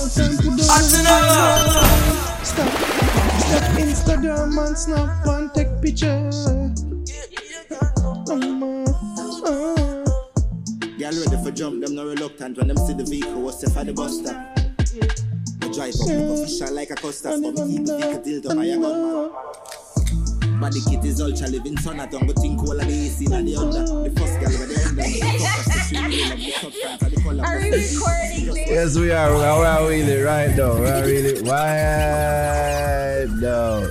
Stop, stop Instagram and snap and take picture. Mama, uh. Girl ready for jump, them no reluctant when them see the vehicle, what's the for the bus stop. Me drive up, official like a custard, but me the vehicle tilt up, I a gunman. But the kid is ultra living son, I don't go think all of the AC in the under. The first girl with the under, the the real, and the substance, and the colour. Are we recording this? Yes, we are. We are, we really right now. We are really right now.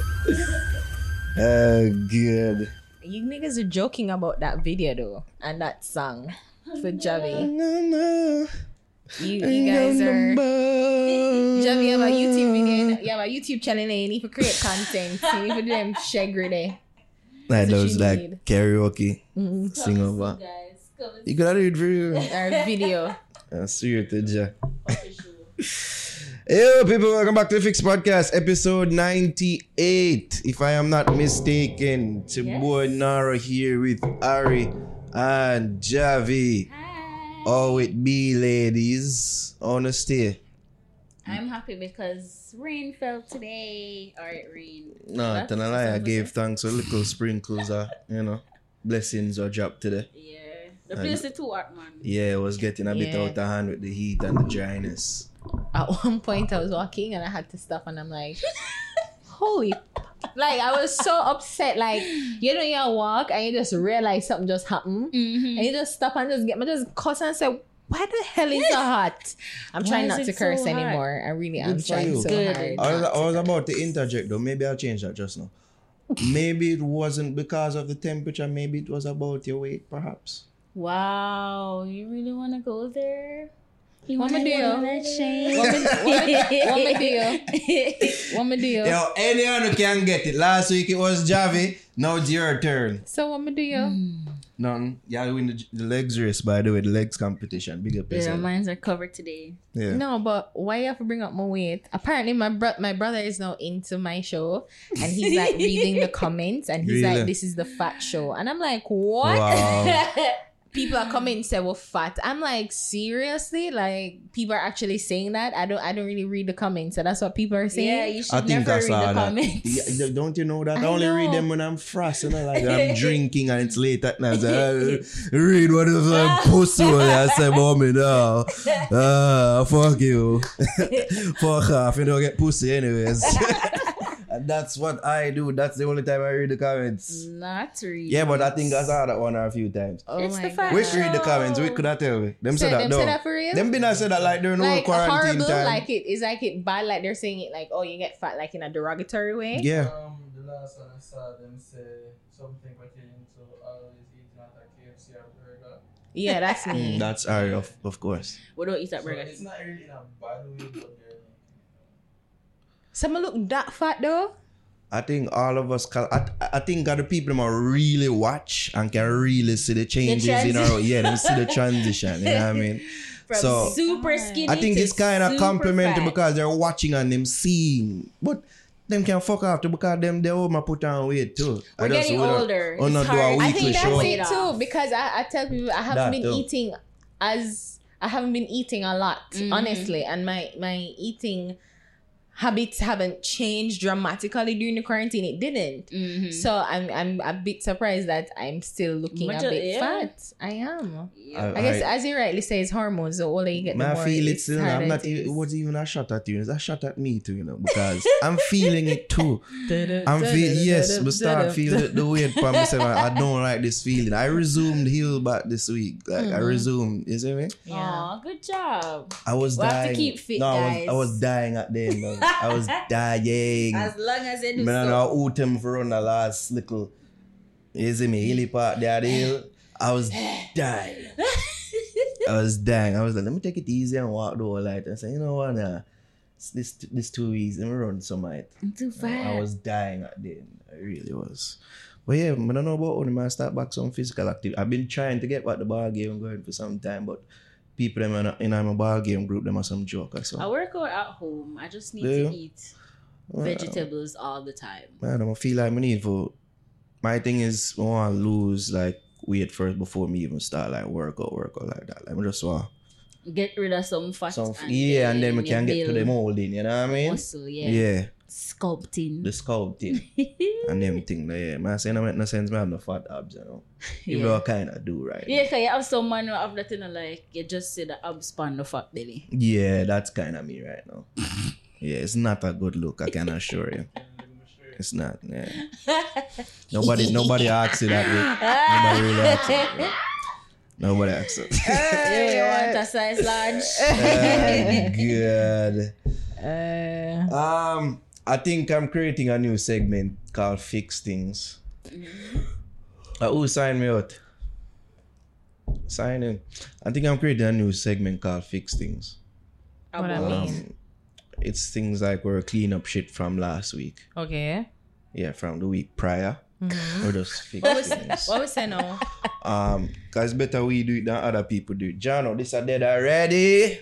Oh, good. You niggas are joking about that video though, and that song for Javi. Na, na. You, Ain't you guys got are. number. Javi, you have a YouTube video. You have a YouTube channel. and You need to create content. You need to do them shaggy there. Like That's what those like need. karaoke, Mm-hmm. sing over. Guys, You gotta do it for you. Or video. To ya. official. Yo, people, welcome back to the Fix Podcast, episode 98. If I am not mistaken, your Yes. Naro here with Ari and Javi. Oh, it be ladies. On the stay. I'm happy because rain fell today. All right, it rained. No, That's tell a lie. I gave thanks for little sprinkles, uh, you know, blessings are dropped today. Yeah. The place is too hot, man. Yeah, it was getting a bit Yeah. out of hand with the heat and the dryness. At one point, I was walking and I had to stop, and I'm like, holy. Like, I was so upset. Like, you know, you walk and you just realize something just happened. Mm-hmm. And you just stop and just get me just cuss and say, why the hell is it hot? I'm Why trying not to curse hot? anymore. I really am Good trying you. so Good. hard. I was, not I was to about to interject though. Maybe I'll change that just now. Maybe it wasn't because of the temperature. Maybe it was about your weight, perhaps. Wow. You really want to go there? You What me do? wanna that shame? What me- what me- what me do? What me do? Yo, anyone who can get it. Last week it was Javi. Now it's your turn. So what me do you? Nothing. Yeah, win the, the legs race by the way. The legs competition. Big up Yeah, mines are covered today. Yeah. No, but why you have to bring up my weight? Apparently, my bro- my brother is now into my show, and he's like reading the comments, and he's Really? like, "This is the fat show," and I'm like, "What?" Wow. people are coming and say we're fat. I'm like, seriously? Like people are actually saying that? I don't I don't really read the comments, so that's what people are saying. Yeah, you should I think never read the that. comments. Yeah, don't you know that? I, I only read them when I'm frost, you know, like I'm drinking and it's late at night. So I read what is like pussy when I say, mommy, no. Ah, fuck you. fuck off, you don't get pussy anyways. And that's what I do. That's the only time I read the comments. Not read. Yeah, but I think I saw that one or a few times. Oh It's my the God. fat We read the comments. We could have tell me. Them Say- say that them though. say that for real? Them been I said that like during the whole Like quarantine horrible, time. like it is like it bad, like they're saying it like, oh, you get fat, like in a derogatory way. yeah. Um, the last one I saw them say something pertaining to always eating at a KFC or burger. Yeah, that's me. Mm, that's Ari, of, of course. We don't eat that So burger. it's not really in a bad way, but they're Someone look that fat though. I think all of us, I, I think other people them are really watch and can really see the changes in our, yeah, them see the transition. You know what I mean? From So, super skinny. I think to it's kind of super complimentary because they're watching and them seeing, but them can fuck off too because them they home put on weight too. We're I just getting would not- older. would It's not do a hard. I think that's show. it too because I, I tell people I haven't That been too. eating as I haven't been eating a lot Mhm. honestly, and my my eating habits haven't changed dramatically during the quarantine. It didn't. Mhm. So I'm I'm a bit surprised that I'm still looking Much a bit yeah. fat. I am. Yeah. I guess as you rightly say, it's hormones. The older you get, the Man, I more feel it it's still. I'm not. it Even, it wasn't even a shot at you. It's a shot at me too. You know, because I'm feeling it too. I'm feeling yes, but start feeling the, the weight from myself. I I don't like this feeling. I resumed heel back this week. Like I Mhm. resumed. You see me? Yeah. Aw, good job. I was We have to dying. keep fit, no, I was, guys. I was dying at the end. I was dying. As long as it Man, I know him for run the last little. See me? Hilly part the hill. I was dying. I was dying. I was like, let me take it easy and walk the whole light. I said, you know what? Nah, it's this this too easy. Let me run some might. I'm too fat. I was dying at the end. I really was. But yeah, I don't know about when I start back some physical activity. I've been trying to get back the ball game going for some time, but people them in, a, in my ball game group them are some joker. So I work out at home. I just need Yeah. to eat Well, vegetables all the time. Man, I feel like I need for my thing is I want to lose like weight first before me even start like workout, workout like that. Like I just want get rid of some fat. Some, yeah, and then we can get to the molding, you know what I mean? Muscle, yeah. Yeah, Sculpting. the sculpting and them thing. there, Yeah, man, I say no make no sense. Man, have no fat abs, you know. Even Yeah. though I kind of do right. Yeah, cause you have some man who have that, you know, like you just see the abs span the fat belly. Yeah, that's kind of me right now. yeah, it's not a good look. I can assure you. It's not. Yeah. nobody, nobody asks you that. Way. Nobody really asks you. Yeah. Nobody asks it. you want a size large? oh, Uh, Um, I think I'm creating a new segment called Fix Things. Uh, who signed me out? Sign in. I think I'm creating a new segment called Fix Things. what I About- mean. Um, it's things like we're clean up shit from last week. Okay. Yeah, from the week prior. Or just fix What was things. what was I know? Um, cause better we do it than other people do it. Jano, this are dead already.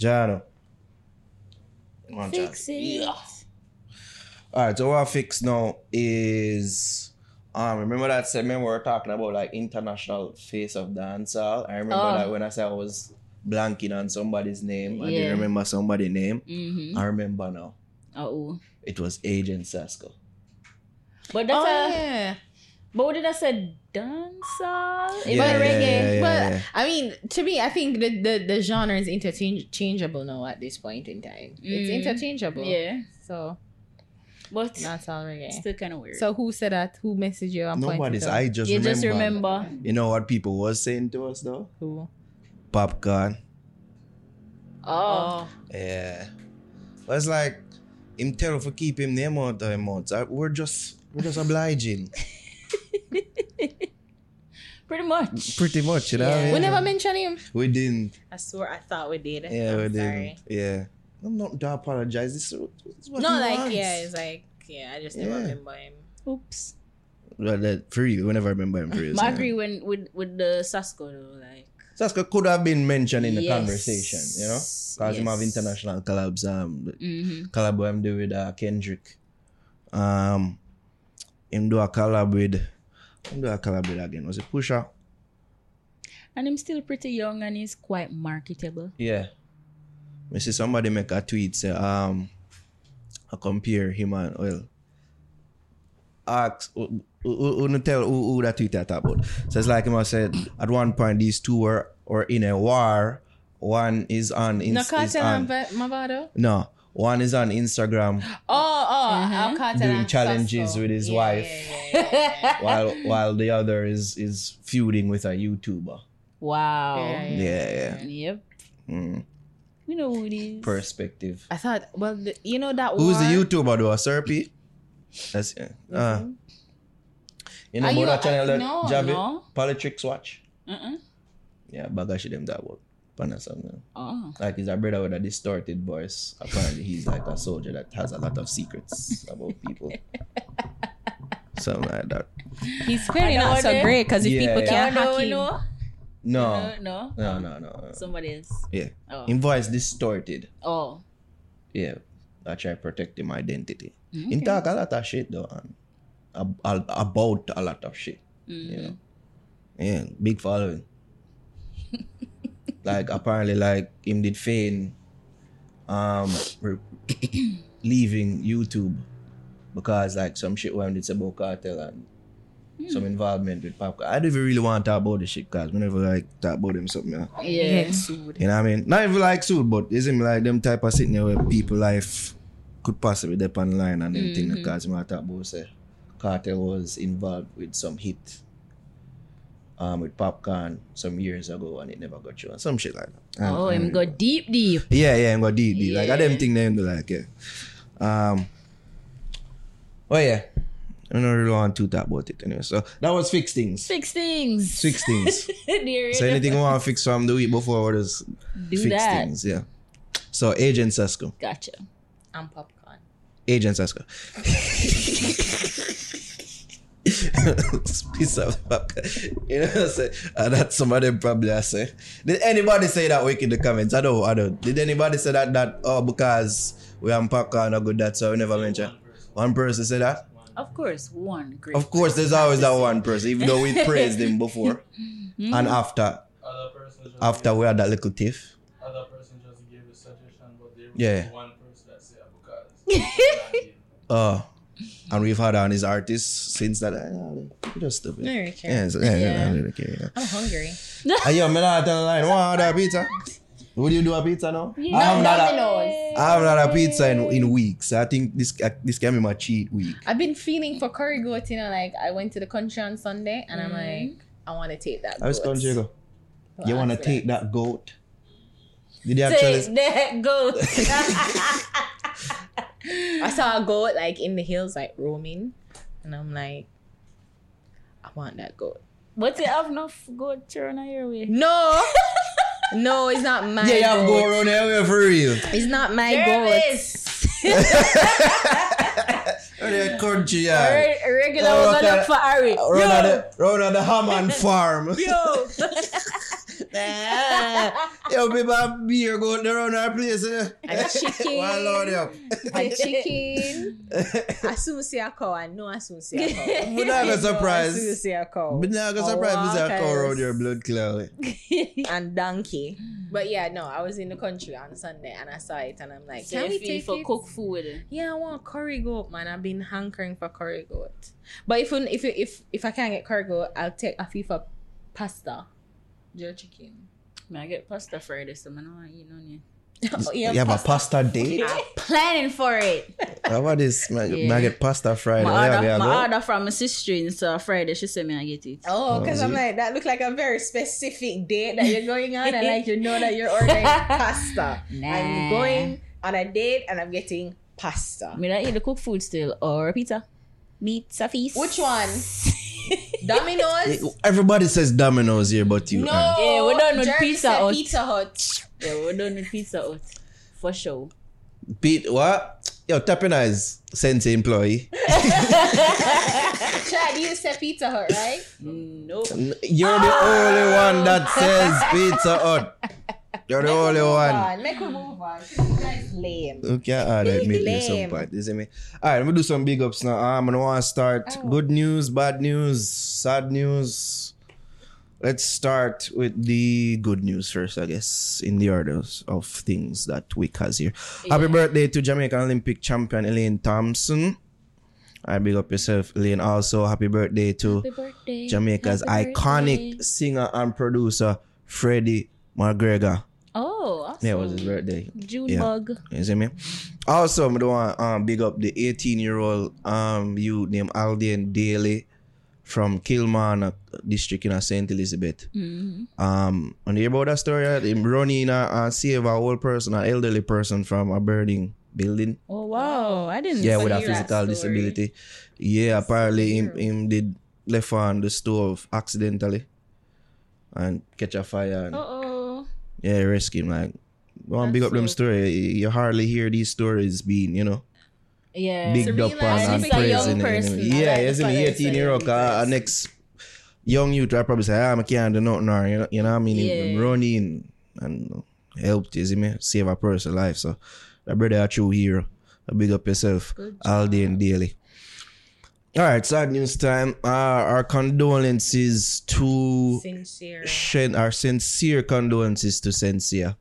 Jano. One Fix chance. It. Alright, so what I fix now is um remember that segment we were talking about like international face of dancehall? I remember Oh. that when I said I was blanking on somebody's name. I Yeah. didn't remember somebody's name. Mm-hmm. I remember now. Oh. It was Agent Sasco. But that's Oh a. yeah. But what did I say? Dancehall? It's Yeah, not yeah, reggae. yeah, yeah. But I mean, to me, I think the the, the genre is interchangeable now at this point in time. It's Mm. interchangeable. Yeah. So But that's all reggae. still kind of weird. So who said that? Who messaged you? and pointed Nobody's. out? I just remember. you remember. just remember. You know what people was saying to us though? who? Popcaan. Oh. Yeah. But it's like him tell for keep him name out of him out. Uh, we're just we're just obliging. Pretty much. Pretty much, you know. what I We never mentioned him. We didn't. I swear, I thought we did. Yeah, we I'm didn't. Yeah. I'm not to apologize. This is, this is what No, he like wants. yeah, it's like yeah. I just never Yeah. remember him. Oops. Well, that, for you, we never remember him for you. I agree when with with the Sasco though, like Sasco could have been mentioned in the Yes. conversation, you know? Because him have Yes. international collabs. Um, the mm-hmm. collab what him do with uh, Kendrick. Um, him do a collab with, him do a collab with again. Was it Pusha? and him still pretty young and he's quite marketable. Yeah. I see somebody make a tweet say, um, I compare him and, well, ask, who, who, who tell who, who that tweet that about. So it's like him I said, at one point these two were, were in a war. One is on, in, No is Kartel on and Ba- Mavado. no, one is on Instagram Oh, oh, uh Kartel doing and challenges Sasco. with his Yeah, wife, yeah, yeah, yeah. while while the other is is feuding with a YouTuber. Wow. Yeah, Yeah, yeah. Yep. Mm. We know who it is. Perspective. I thought, well, the, you know that Who's the war? YouTuber though? Serpy? That's yeah. Uh, uh you know Are about you- that uh, channel that no, Javi? no. Politics Watch? Uh-uh. Yeah, bagashi them that about. Panasam. Oh. Like he's a brother with a distorted voice. Apparently he's like a soldier that has a lot of secrets about people. Something like that. He's clearly not so great because if Yeah, people yeah. can't no, hack him, no, No. no, No, no, no. Somebody else. Yeah. Oh. Him voice distorted. Oh. Yeah. I try to protect him identity. Mm, Him talk a lot of shit though. And about a lot of shit. Mm-hmm. You know? Yeah, big following. like apparently like him did feign um leaving YouTube because like some shit when it's about Kartel and some involvement with Pop. I don't even really want to talk about this shit because whenever like talk about them something, you know, Yeah. you know what I mean? Not even like suit, but isn't like them type of sitting there where people life could possibly dip on the line and everything because mm talk about say Kartel was involved with some hit um with Popcaan some years ago and it never got you and some shit like that. Oh, I- I him go deep, deep. Yeah, yeah, and go deep, deep. Like I Yeah. them thing them do like yeah. Um Oh yeah. I don't really want to talk about it anyway. So that was fix things. Fix things. Fix things. So anything you want to fix from the week before or just Do fix that. things, yeah. So Agent Sasco. Gotcha. I'm Popcaan. Agent Sasco. Piece of fuck. You know what I'm saying? And that's some of them probably I say. Did anybody say that week in the comments? I don't I don't. Did anybody say that that oh because we have Popcaan or good that so we never mention? One person said that? Of course, one great. Of course there's always that one person, even though we praised him before. And after after we had that little tiff. Yeah. One person that say because. Uh, and we've had on his artists since that. Uh, just stupid. I don't really care. Yeah, so- yeah, yeah, I don't really care. Yeah. I'm hungry. Hey, yo, me not tell a lie. Want order pizza? Would you do a pizza now? I haven't had a, I haven't had a pizza in, in weeks. I think this uh, this can be my cheat week. I've been feeling for curry goat, you know, like I went to the country on Sunday and I'm like, I want to take that. I was goat. country go. So You want to take that goat? Did you Take actually? that goat. I saw a goat like in the hills, like roaming, and I'm like, I want that goat. but you have enough goat turn on your way. No, no, it's not my. Yeah, you have to goat. go around everywhere for real. It's not my goat. Service. Only a country, yeah. Re- Regular, we're gonna okay. look for Harry. Round the round at the Hammond farm. Yo. Yo, people have beer going around our place. eh? And chicken. One load up. And chicken. I soon see a cow. I know I soon see a cow. But not a I soon surprise. see a cow. But not a surprise if there's a cow Walkers. around your blood cloud. and donkey. But yeah, no, I was in the country on Sunday and I saw it and I'm like, So can we feel take for it? cook food. Yeah, I want curry goat, man. I've been hankering for curry goat. But if if if if I can't get curry goat, I'll take a fee for pasta, jerk chicken. May I get pasta Friday, so I don't want to eat none yet. Oh, You have a pasta date? Planning for it. How about this? Man, Yeah. man get pasta Friday. My Yeah, order, yeah, my order from my sister, and so Friday she said me I get it. Oh, because Oh, I'm like that. Look like a very specific date that you're going on, and like you know that you're ordering pasta. Nah. I'm going on a date and I'm getting pasta. Me not eat the cook food still or pizza. Pizza feast. Which one? Domino's. Everybody says Domino's here, but you. No, uh, Yeah, we're done with Jerk Pizza said Hut. Pizza Hut. Yeah, we're done with pizza out. For sure. Pete, what? Yo, tapping eyes, Sensei employee. Chad, you said Pizza Hut, right? Nope. You're the only one that says Pizza Hut. You're the only Move one. on. Make we move on. You guys lame. Okay, all right, admit me some Lame. part. You see me? All right, let me do some big ups now. Ah, I'm gonna want to start Oh. good news, bad news, sad news. Let's start with the good news first, I guess, in the order of things that week has here. Happy birthday to Jamaican Olympic champion Elaine Thompson. I big up yourself, Elaine. Also, happy birthday to Happy birthday. Jamaica's Happy iconic birthday. singer and producer Freddie McGregor. Oh, awesome. Yeah, it was his birthday. June Yeah. bug. You see me? Also, I want to um, big up the 18 year old um youth named Aldian Daly from Kilmarnock district in uh, St. Elizabeth. Mm-hmm. Um, and you hear about that story? Him running uh, and save a old person, an elderly person from a burning building. Oh wow, I didn't. Yeah, see with a physical disability. Yeah, apparently him, him did left on the stove accidentally and catch a fire. And, Uh oh. Yeah, rescue him. Like, want big That's up them so- story. You hardly hear these stories being, you know, Yeah. big up and, and is young praising. it, person. you Yeah, like you the see me, fact that 18 year old, it's a uh, next young youth, I probably say, ah, I can't do nothing, or, you know, you know what I mean? Him Yeah. Running and helped, you see me, save a person's life. So, that brother a true hero. Big up yourself, Aldian Daly. All right, sad news time. Uh, our condolences to Sincere. Shen, our sincere condolences to Sensia.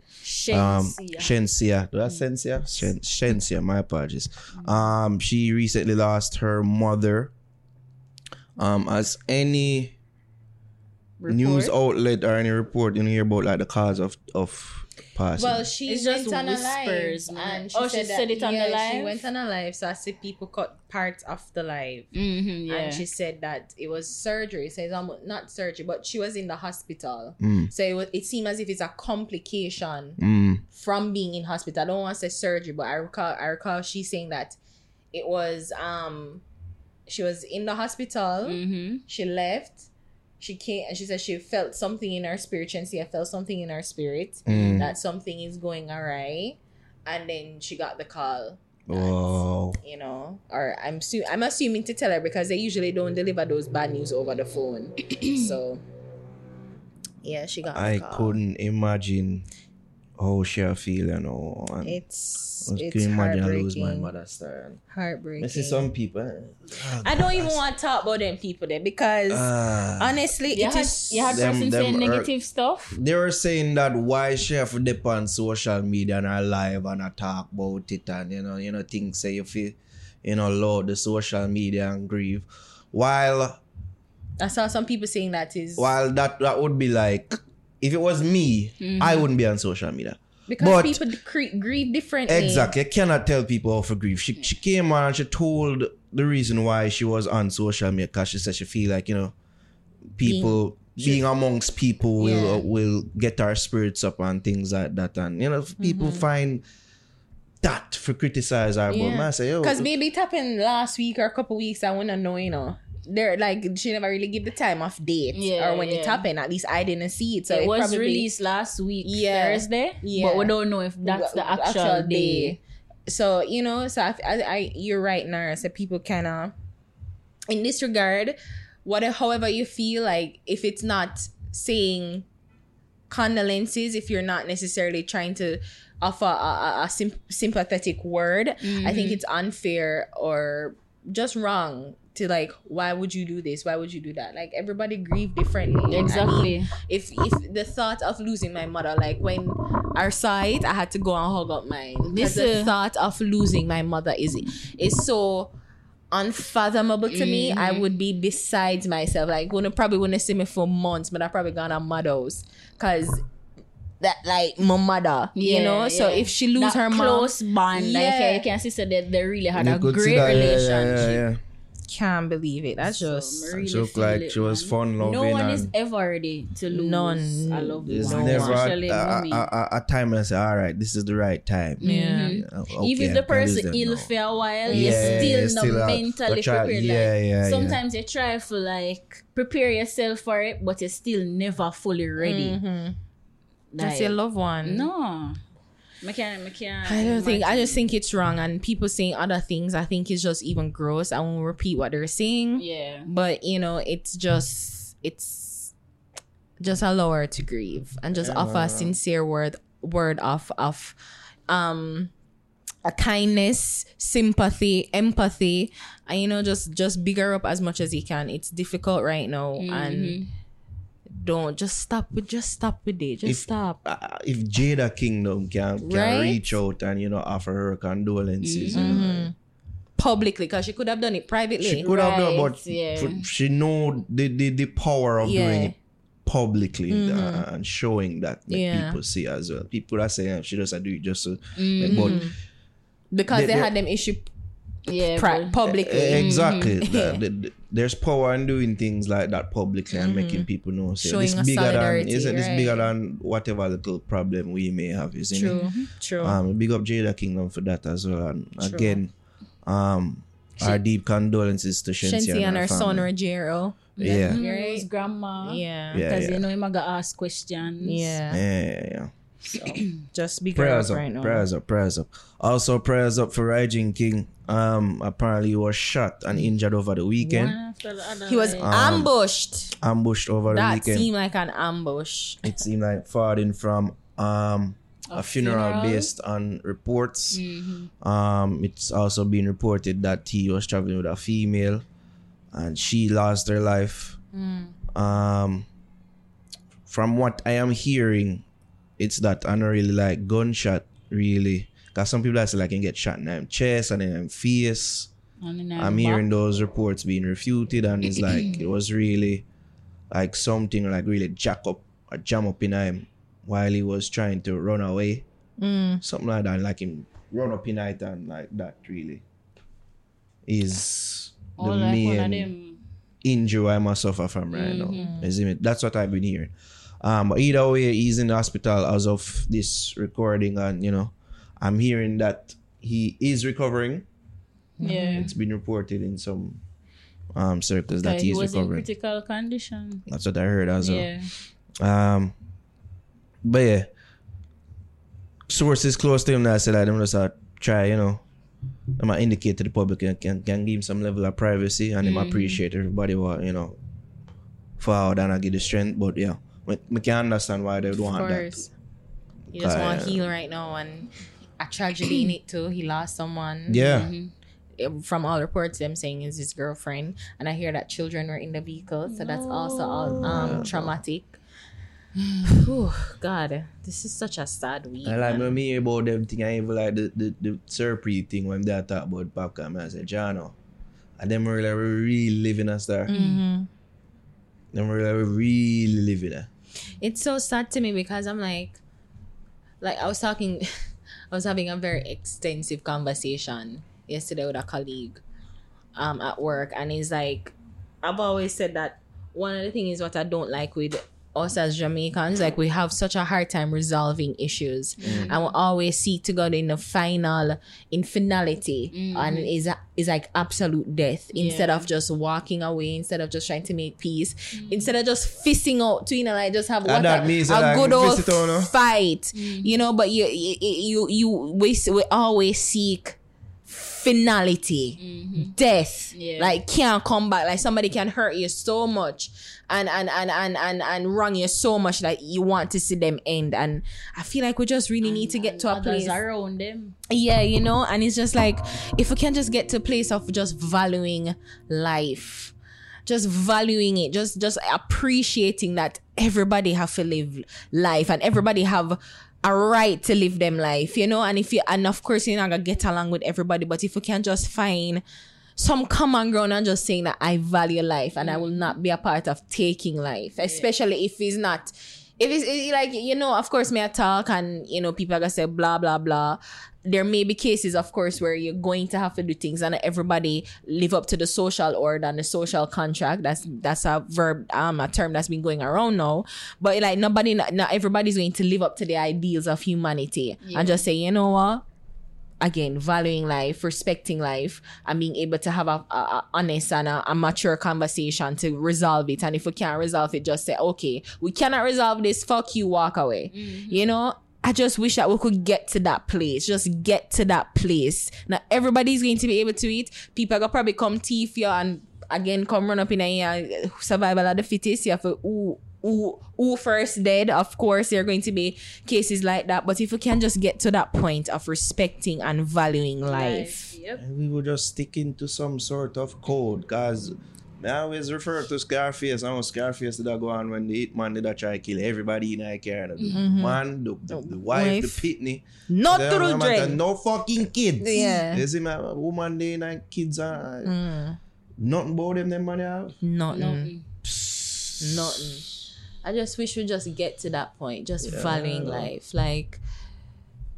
Um, Shenseea. Do I Sensia? Shen, Shenseea, my apologies. Um, she recently lost her mother. Um, as any news outlet or any report you hear about like the cause of of passing. Well, she It's went just on a whispers, live, and she Oh, said she that, said it on the yeah, She went on a live, so I see people cut parts of the live, Mm-hmm, yeah. and she said that it was surgery. So it's almost not surgery, but she was in the hospital. Mm. So it, was, it seemed as if it's a complication Mm, from being in hospital. I don't want to say surgery, but I recall I recall she saying that it was um she was in the hospital. mm-hmm. She left. She came and she said she felt something in her spirit. And see, I felt something in her spirit Mm. that something is going awry. And then she got the call. that, Whoa. You know, or I'm su- I'm assuming to tell her because they usually don't deliver those bad news over the phone. so, yeah, she got. the I couldn't imagine how she a feel, you know. And It's I it's can imagine I lose my heartbreaking. mother star. Heartbreaking. I see some people. eh, I don't even want to talk about them people there because ah. honestly, You it had, is. you had Them- person them saying are- negative stuff. They were saying that why she have to dip on social media and her live and I talk about it and you know, you know, things say you feel, you know, load the social media and grieve. While I saw some people saying that is while that that would be like if it was me, I wouldn't be on social media. because but- people cre- grieve differently. Exactly. I cannot tell people how to grieve. She she came on and she told the reason why she was on social media because she said she feel like, you know, people being, amongst people will Yeah. uh, will get our spirits up and things like that. And you know, people Mm-hmm. find that for criticize her, but man say, yo, Because maybe it happened last week or a couple weeks. I wouldn't know, you know. They're like she never really give the time of date Yeah, or when it yeah. happened. At least I didn't see it. So it, it, was probably, released last week, Yeah. Thursday. Yeah. But we don't know if that's the actual, day. So you know, so I, I, I you're right, Naro. So people kind of, in this regard, whatever, however you feel, like if it's not saying condolences, if you're not necessarily trying to offer a, a, a sym- sympathetic word, I think mm-hmm. it's unfair or just wrong to like why would you do this? Why would you do that? Like everybody grieve differently. I mean, Exactly. if if the thought of losing my mother like when I saw it i had to go and hug up mine. This, this the thought of losing my mother is is so unfathomable to me. I Mm-hmm. would be besides myself. Like wouldn't probably wouldn't see me for months but i probably gone on mother's because that like my mother you know? So if she lose That her mom close bond, like Yeah. yeah, you can see so that they really had you a could great that, yeah, yeah, relationship. Yeah, yeah. can't believe it that's So, just I really She looked like it, she was man. fun loving No one is ever ready to lose None. a loved There's one, never a, especially a, mommy. a, a, a time when I say, all right, this is the right time. yeah Yeah, okay, Even if I the person them ill now. for a while, Yeah, you're still you not still have- mentally but try- prepared. yeah, like, yeah, yeah. sometimes you try for like prepare yourself for it, but you're still never fully ready. Mhm. Like, that's your loved one No. I can't, I don't think I just think it's wrong and people saying other things I think is just even gross. I won't repeat what they're saying. Yeah. But you know, it's just it's just allow her to grieve and just offer a sincere word word of of um a kindness, sympathy, empathy, and you know, just just bigger up as much as you can. It's difficult right now and don't just stop with just stop with it. Just If- stop. uh, if Jada Kingdom can, can Right? reach out and you know offer her condolences, you Mm-hmm. know, Publicly, because she could have done it privately. she could have done, but yeah. she know the, the the power of doing Yeah. Mm-hmm. it publicly uh, and showing that make Yeah. people see as well. People are saying she just do it just so, Mm-hmm. but because They- they, they- had them issue Yeah. pri- publicly. Exactly. The- the- the- there's power in doing things like that publicly and making people know. Say, Mm-hmm. Showing this a bigger than solidarity, isn't this right. bigger than whatever little problem we may have, isn't it? True, true. Um, big up Jada Kingdom for that as well. And again, um, our deep condolences to Shenseea, Shenseea and her son family. Rajeiro. Yeah. Mm, his grandma. Yeah. Yeah, Because yeah. you know him gonna ask questions. Yeah. Yeah, yeah, yeah. Just be Prayers up up, right now. prayers up, prayers up. Also, prayers up for Rygin King. Um, apparently he was shot and injured over the weekend. One after the other, He was like- ambushed. Ambushed over the That weekend. seemed like an ambush. it seemed like farthing from um a, funeral, funeral? based on reports. Mm-hmm. Um, it's also been reported that he was traveling with a female, and she lost her life. Mm. Um, from what I am hearing, it's that I don't really like gunshot really, because some people I say like can get shot in the chest and in face. And I'm hearing those reports being refuted, and it's like it was really like something like really jack up or jam up in him while he was trying to run away. Mm. Something like that, like him run up in it and like that really is the Or like main them. injury I must suffer from right now. Isn't it? That's what I've been hearing. Um, but either way, he's in the hospital as of this recording, and you know, I'm hearing that he is recovering. Yeah. It's been reported in some um circles that he is was in recovering. critical condition. That's what I heard as well. Yeah. Um, but yeah, sources close to him that said that them just uh, try, you know, I'm gonna indicate to the public and can, can give him some level of privacy and him appreciate everybody what you know forward and I give the strength. But yeah, we, can understand why they would Of want course. that. You just want to heal right now, and a tragedy in it too. He lost someone. Yeah. Eh, From all reports, them saying is his girlfriend, and I hear that children were in the vehicle, so that's also all um traumatic. Whew, God, this is such a sad week. I like when me hear about them thing, I even like the the, the Surpri thing when they talk about Popcaan. I say, Jano. And them really, really living a star. Mm-hmm. Them really, really living a. it's so sad to me because I'm like, like I was talking, I was having a very extensive conversation yesterday with a colleague, um, at work, and he's like, I've always said that one of the things what I don't like with us as Jamaicans, like we have such a hard time resolving issues, mm. and we always seek to go in the final, in finality, mm-hmm. and is is like absolute death. Instead of just walking away, instead of just trying to make peace, mm. instead of just fisting out to you know like just have what a, means a good old fist it out, fight, mm. you know. But you you you you we, we always seek finality. Mm-hmm. Death. Yeah. like can't come back. Like somebody can hurt you so much and and and and and, and wrong you so much that you want to see them end. And i feel like we just really need to get to a place around them. yeah you know? And it's just like if we can just get to a place of just valuing life just valuing it just just appreciating that everybody have to live life and everybody have a right to live them life you know? And if you and of course you're not gonna get along with everybody but if you can just find some common ground and just saying that I value life and I mm. will not be a part of taking life, especially if it's not, if it's it- like, you know, of course, may I talk and, you know, people are gonna say blah, blah, blah. There may be cases, of course, where you're going to have to do things and everybody live up to the social order and the social contract. That's that's a verb, um, a term that's been going around now. But like nobody, not, not everybody's going to live up to the ideals of humanity and just say, you know what, again valuing life respecting life and being able to have a, a, a honest and a, a mature conversation to resolve it and if we can't resolve it just say okay we cannot resolve this fuck you walk away you know I just wish that we could get to that place. Just get to that place. Now everybody's going to be able to eat. People are gonna probably come teeth you and again come run up in a uh, survival of the fittest. You have to ooh who who first dead of course there are going to be cases like that but if we can just get to that point of respecting and valuing life Yep. And we will just stick into some sort of code because I always refer to Scarface. I know Scarface did that go on when the hitman did that try to kill everybody in that car. The man, the, the, the wife, Mm-hmm. wife. the pitney. not The through man No fucking kids. Yeah. You see, man, woman, they and kids are Mm. nothing about them, them money have. nothing nothing i just wish we just get to that point just valuing life. Like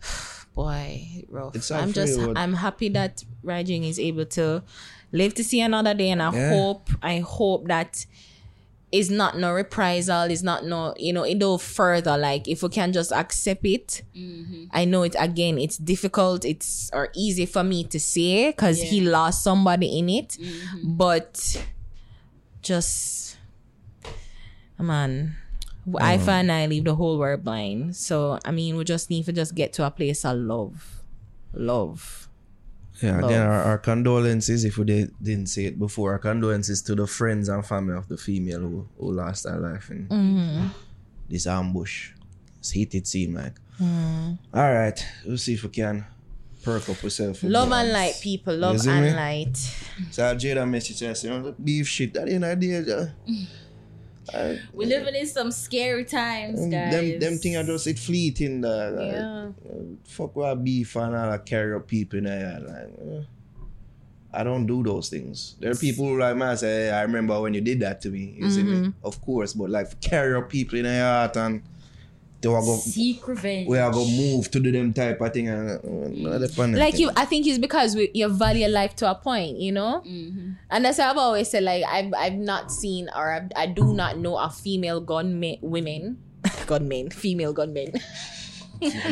boy rough It's i'm just you, but- i'm happy that Rygin is able to live to see another day and i Yeah. hope i hope that is not no reprisal is not no you know it go further. Like if we can just accept it mm-hmm. i know it again it's difficult it's or easy for me to say because he lost somebody in it mm-hmm. but just man i find i leave the whole world blind so i mean we just need to just get to a place of love love Yeah, Love. again, our, our condolences, if we did, didn't say it before, our condolences to the friends and family of the female who, who lost her life in Mm-hmm. this ambush. It's heated scene, like. Mm. All right, we'll see if we can perk up ourselves. with love and light people love and me? light So Jada message us, you know, beef shit, that ain't idea. Uh, uh, We're living in some scary times, guys. them, them thing are just it fleeting. Uh, Yeah. fuck with beef and all carry up people in there. Like, uh, I don't do those things. There are people who like man say, hey, I remember when you did that to me. You Mm-hmm. me? Of course, but like carry up people in their heart and they are go Seek revenge. we are go move to do them type of thing and uh, no, depend on like thing. you i think it's because we, you value life to a point you know? And that's how i've always said like i've, I've not seen or I've, i do not know a female gunmen women. Gunmen female gunmen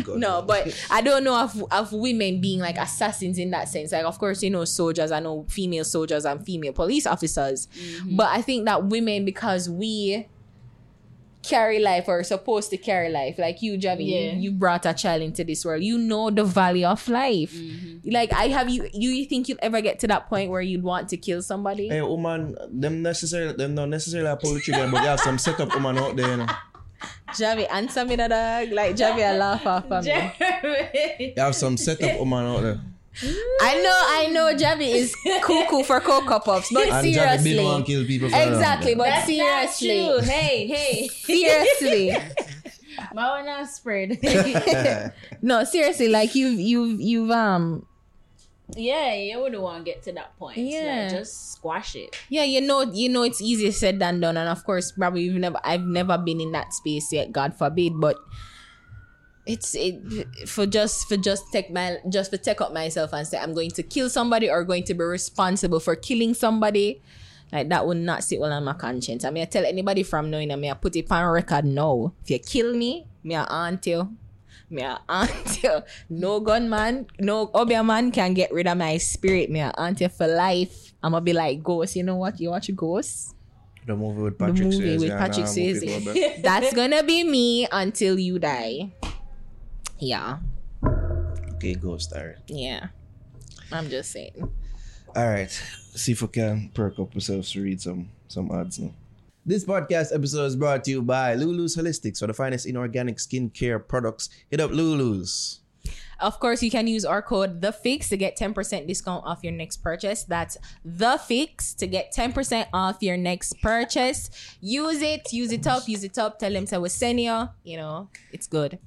God. no but i don't know of, of women being like assassins in that sense. Like of course you know soldiers i know female soldiers and female police officers. But i think that women because we carry life or supposed to carry life like you Javi Yeah. you, you brought a child into this world you know the value of life mm-hmm. like i have you you, you think you'll ever get to that point where you'd want to kill somebody Hey, woman, them necessarily, them not necessarily pull the trigger, but you have some setup woman out there, you know. Javi, answer me, the dog. Like Javi, I laugh off of me. Jeremy. You have some setup woman out there. I know, I know, Javi is cuckoo for cocoa puffs, but And Javi one seriously, kill people exactly, but That's seriously. Hey, hey. seriously. My one spread. No, seriously, like you've you've you've um yeah, you wouldn't want to get to that point. Yeah. Like, just squash it. yeah, you know you know it's easier said than done, and of course probably you've never I've never been in that space yet, God forbid, but it's it for just for just take my just for take up myself and say I'm going to kill somebody or going to be responsible for killing somebody. Like that would not sit well on my conscience. I I tell anybody from knowing I I put it on record now. If you kill me, me I aunt you. Me a aunt you. No gunman, no Obeah man can get rid of my spirit. Me a aunt you for life. I'ma be like ghost. You know what? You watch Ghost? The movie with Patrick the movie Swayze. with Patrick Swayze. That's gonna be me until you die. Yeah, Okay, ghost alright. yeah. I'm just saying. Alright. See if we can perk up ourselves to read some some ads now. This podcast episode is brought to you by Lulu's Holistics for the finest inorganic skincare products. Hit up Lulu's. Of course, you can use our code the fix to get 10% discount off your next purchase. That's the fix to get 10% off your next purchase. Use it, use it up, use it up. Tell them to we send you. You know, it's good.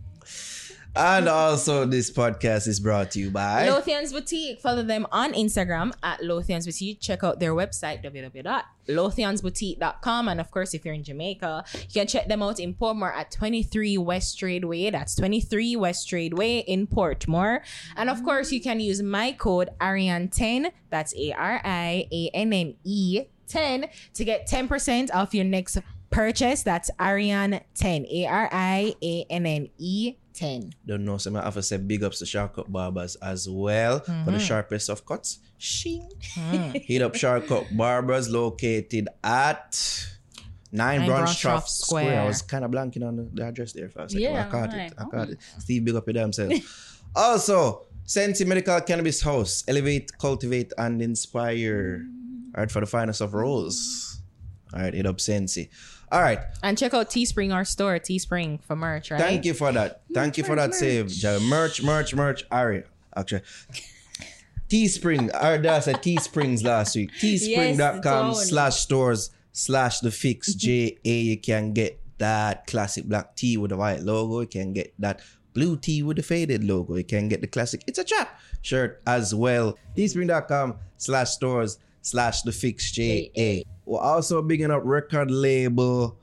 And also, this podcast is brought to you by. Lothian's Boutique. Follow them on Instagram at Lothian's Boutique. Check out their website, www.lothiansboutique.com. And of course, if you're in Jamaica, you can check them out in Portmore at 23 West Trade Way. That's 23 West Trade Way in Portmore. And of course, you can use my code Arianne10. That's A R I A N N E 10 to get 10% off your next purchase. That's Arianne 10. A R I A N N E 10. Don't know, so I have to say big ups to Shark Up Barbers as well for the mm-hmm. sharpest of cuts. Shing. Mm-hmm. Hit up Shark Up Barbers located at 9 Nine Branch Branch Trough Trough Square. I was kind of blanking on the, the address there for a second. Yeah, I caught right. it. I caught it. Oh. Steve, big up your damn self. also, Sensi Medical Cannabis House. Elevate, cultivate, and inspire. All right, for the finest of rolls. All right, hit up Sensi. All right. And check out Teespring, our store, Teespring for merch, right? Thank you for that. Thank you for that save. Ja- Merch, merch, merch. Ari, actually. Teespring. Our dad said Teesprings last week. Teespring.com down. slash stores slash the fix JA. You can get that classic black tee with the white logo. You can get that blue tee with the faded logo. You can get the classic It's a Trap shirt as well. Teespring.com slash stores slash the fix JA. We're also bigging up record label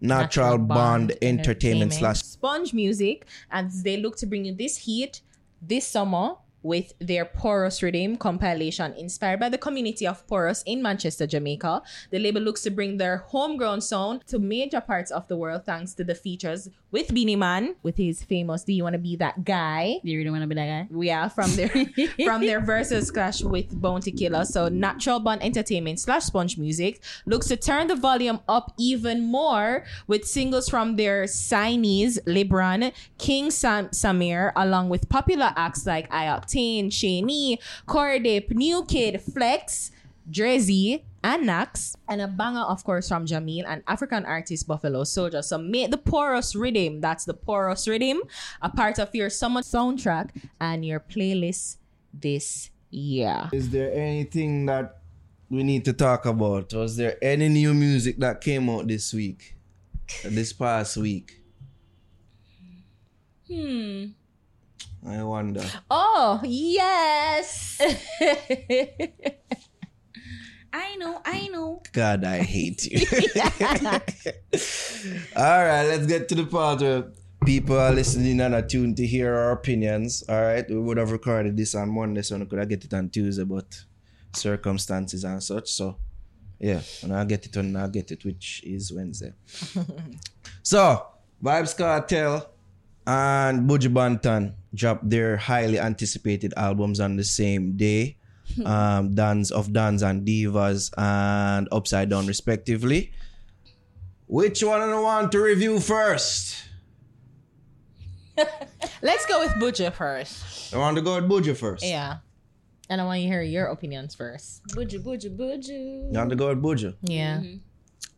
Natural, Bond, Entertainment. Slash Sponge Music as they look to bring you this heat this summer with their Porus Rhythm compilation inspired by the community of Porus in Manchester, Jamaica. The label looks to bring their homegrown sound to major parts of the world thanks to the features with Beenie Man with his famous Do You Wanna Be That Guy? Do you really want to be that guy? Yeah, from their from their versus clash with Bounty Killer. So Natural Bond Entertainment slash Sponge Music looks to turn the volume up even more with singles from their signees Libran, King Sam- Samir, along with popular acts like I Octane, Shaney, Cordip, New Kid, Flex, Drizzy, and Nax, and a banger, of course, from Jamil and African artist Buffalo Soldier. So make the Porus Rhythm, that's the Porus Rhythm, a part of your summer soundtrack and your playlist this year. Is there anything that we need to talk about? Was there any new music that came out this week? This past week? Hmm. I wonder. Oh, yes! I know, I know. God, I hate you. all right, let's get to the part where people are listening and are tuned to hear our opinions. All right, we would have recorded this on Monday, so we could have get it on Tuesday, but circumstances and such. So, yeah, and I'll get it on, I'll get it, which is Wednesday. so, Vybz Kartel and Buju Banton dropped their highly anticipated albums on the same day. um, Dance of Dons and Divas and Upside Down, respectively. Which one do I want to review first? Let's go with Buju first. I want to go with Buju first. Yeah. And I want you to hear your opinions first. Buju, buju, buju. You want to go with Buju? Yeah.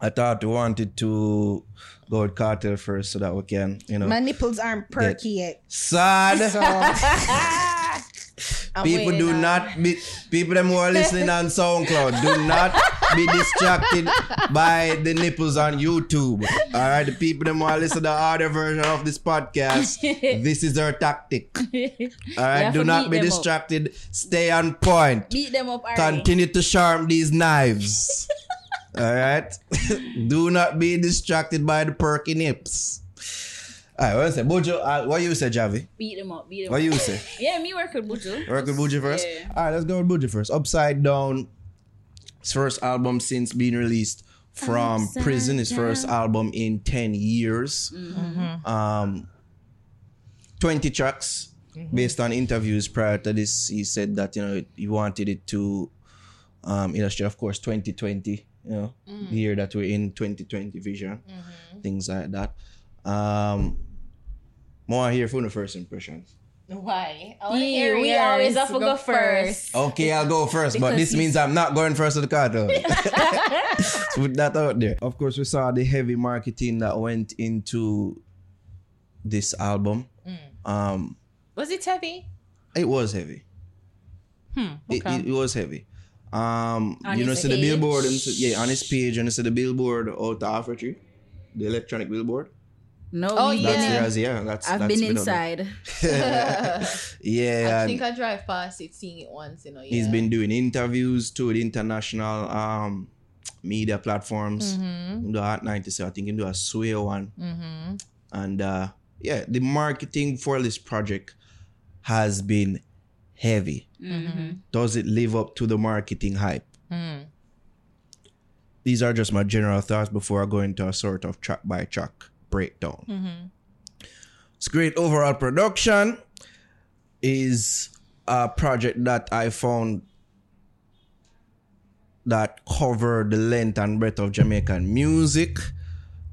I thought we wanted to go with Kartel first so that we can, you know, My nipples aren't perky yet. sad. So People do on- not be people them who are listening on SoundCloud do not be distracted by the nipples on YouTube. Alright, the people them who are listening to the audio version of this podcast, this is their tactic. Alright, do not be them up. distracted. Stay on point. Beat them up. Continue to sharpen these knives. Alright? do not be distracted by the perky nips. Alright, what you say? Buju, uh, what you say, Javi? Beat them up. Beat them What up. What you say? Yeah, me work with Buju. Work with Buju first? Yeah. Alright, let's go with Buju first. Upside Down. His first album since being released from Upside prison. His first album in 10 years. Um, 20 tracks. Based on interviews prior to this, he said that, you know, he wanted it to um, illustrate, of course, 2020, you know, the year that we're in, 2020 vision, things like that. Um, more here for the first impressions. Why? I wanna Yeah, hear we yours. always have to go first. Okay, I'll go first, but this means I'm not going first to the Kartel. so with that out there. Of course, we saw the heavy marketing that went into this album. Um, Was it heavy? it was heavy. Hmm, It, okay. it, it was heavy. Um, On you know, his see the billboard, yeah, on his page, and you see the billboard out of Africa, the electronic billboard. No, Oh, yeah. That's yeah. That's I've that's been been inside. yeah, I think I drive past it, seeing it once, you know. Yeah. He's been doing interviews to the international um media platforms. Mm-hmm. The Hot 97, I think he do a Sway one. And uh yeah, the marketing for this project has been heavy. Mm-hmm. Does it live up to the marketing hype? Mm. These are just my general thoughts before I go into a sort of track by track breakdown. Mm-hmm. It's great overall production. Is a project that I found that covered the length and breadth of Jamaican music,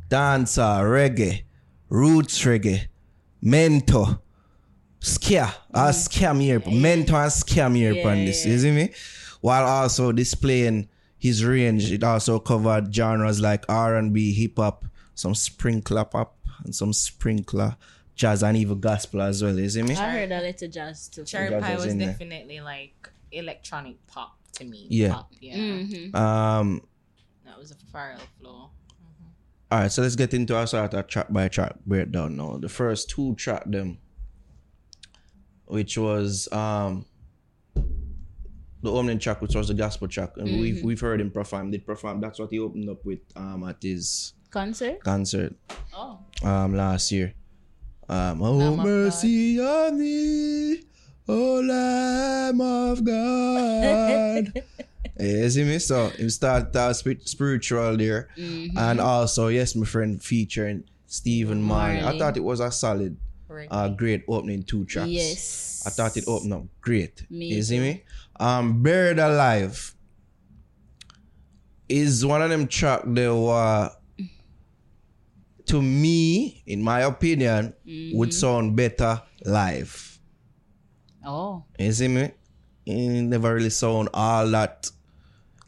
dancehall, reggae, roots reggae, mento, ska, uh, scam here, mento and scam here Yeah, on this, yeah. you see me? While also displaying his range, it also covered genres like R&B, hip hop, some sprinkler pop, and some sprinkler jazz, and even gospel as well, you see me? I heard a little jazz too. Cherry Jazz Pie was was in there. definitely like electronic pop to me. Yeah. Pop, yeah. Mm-hmm. Um, That was a viral flow. All right, so let's get into our sort of track by track breakdown now. The first two track them, which was um the opening track, which was the gospel track, and we've we've heard him perform. Did perform? That's what he opened up with um at his Concert? concert Oh. um last year. Um, oh mercy on me, oh Lamb of God. See me? So him start uh, spi- spiritual there, Mm-hmm. and also yes, my friend featuring Stephen Marley. I thought it was a solid, Reggae. uh, great opening two tracks. Yes. I thought it opened up great. Me you see me? Um, Buried Alive is one of them track that were, to me, in my opinion, would sound better live. Oh. You see me? It never really sound all that.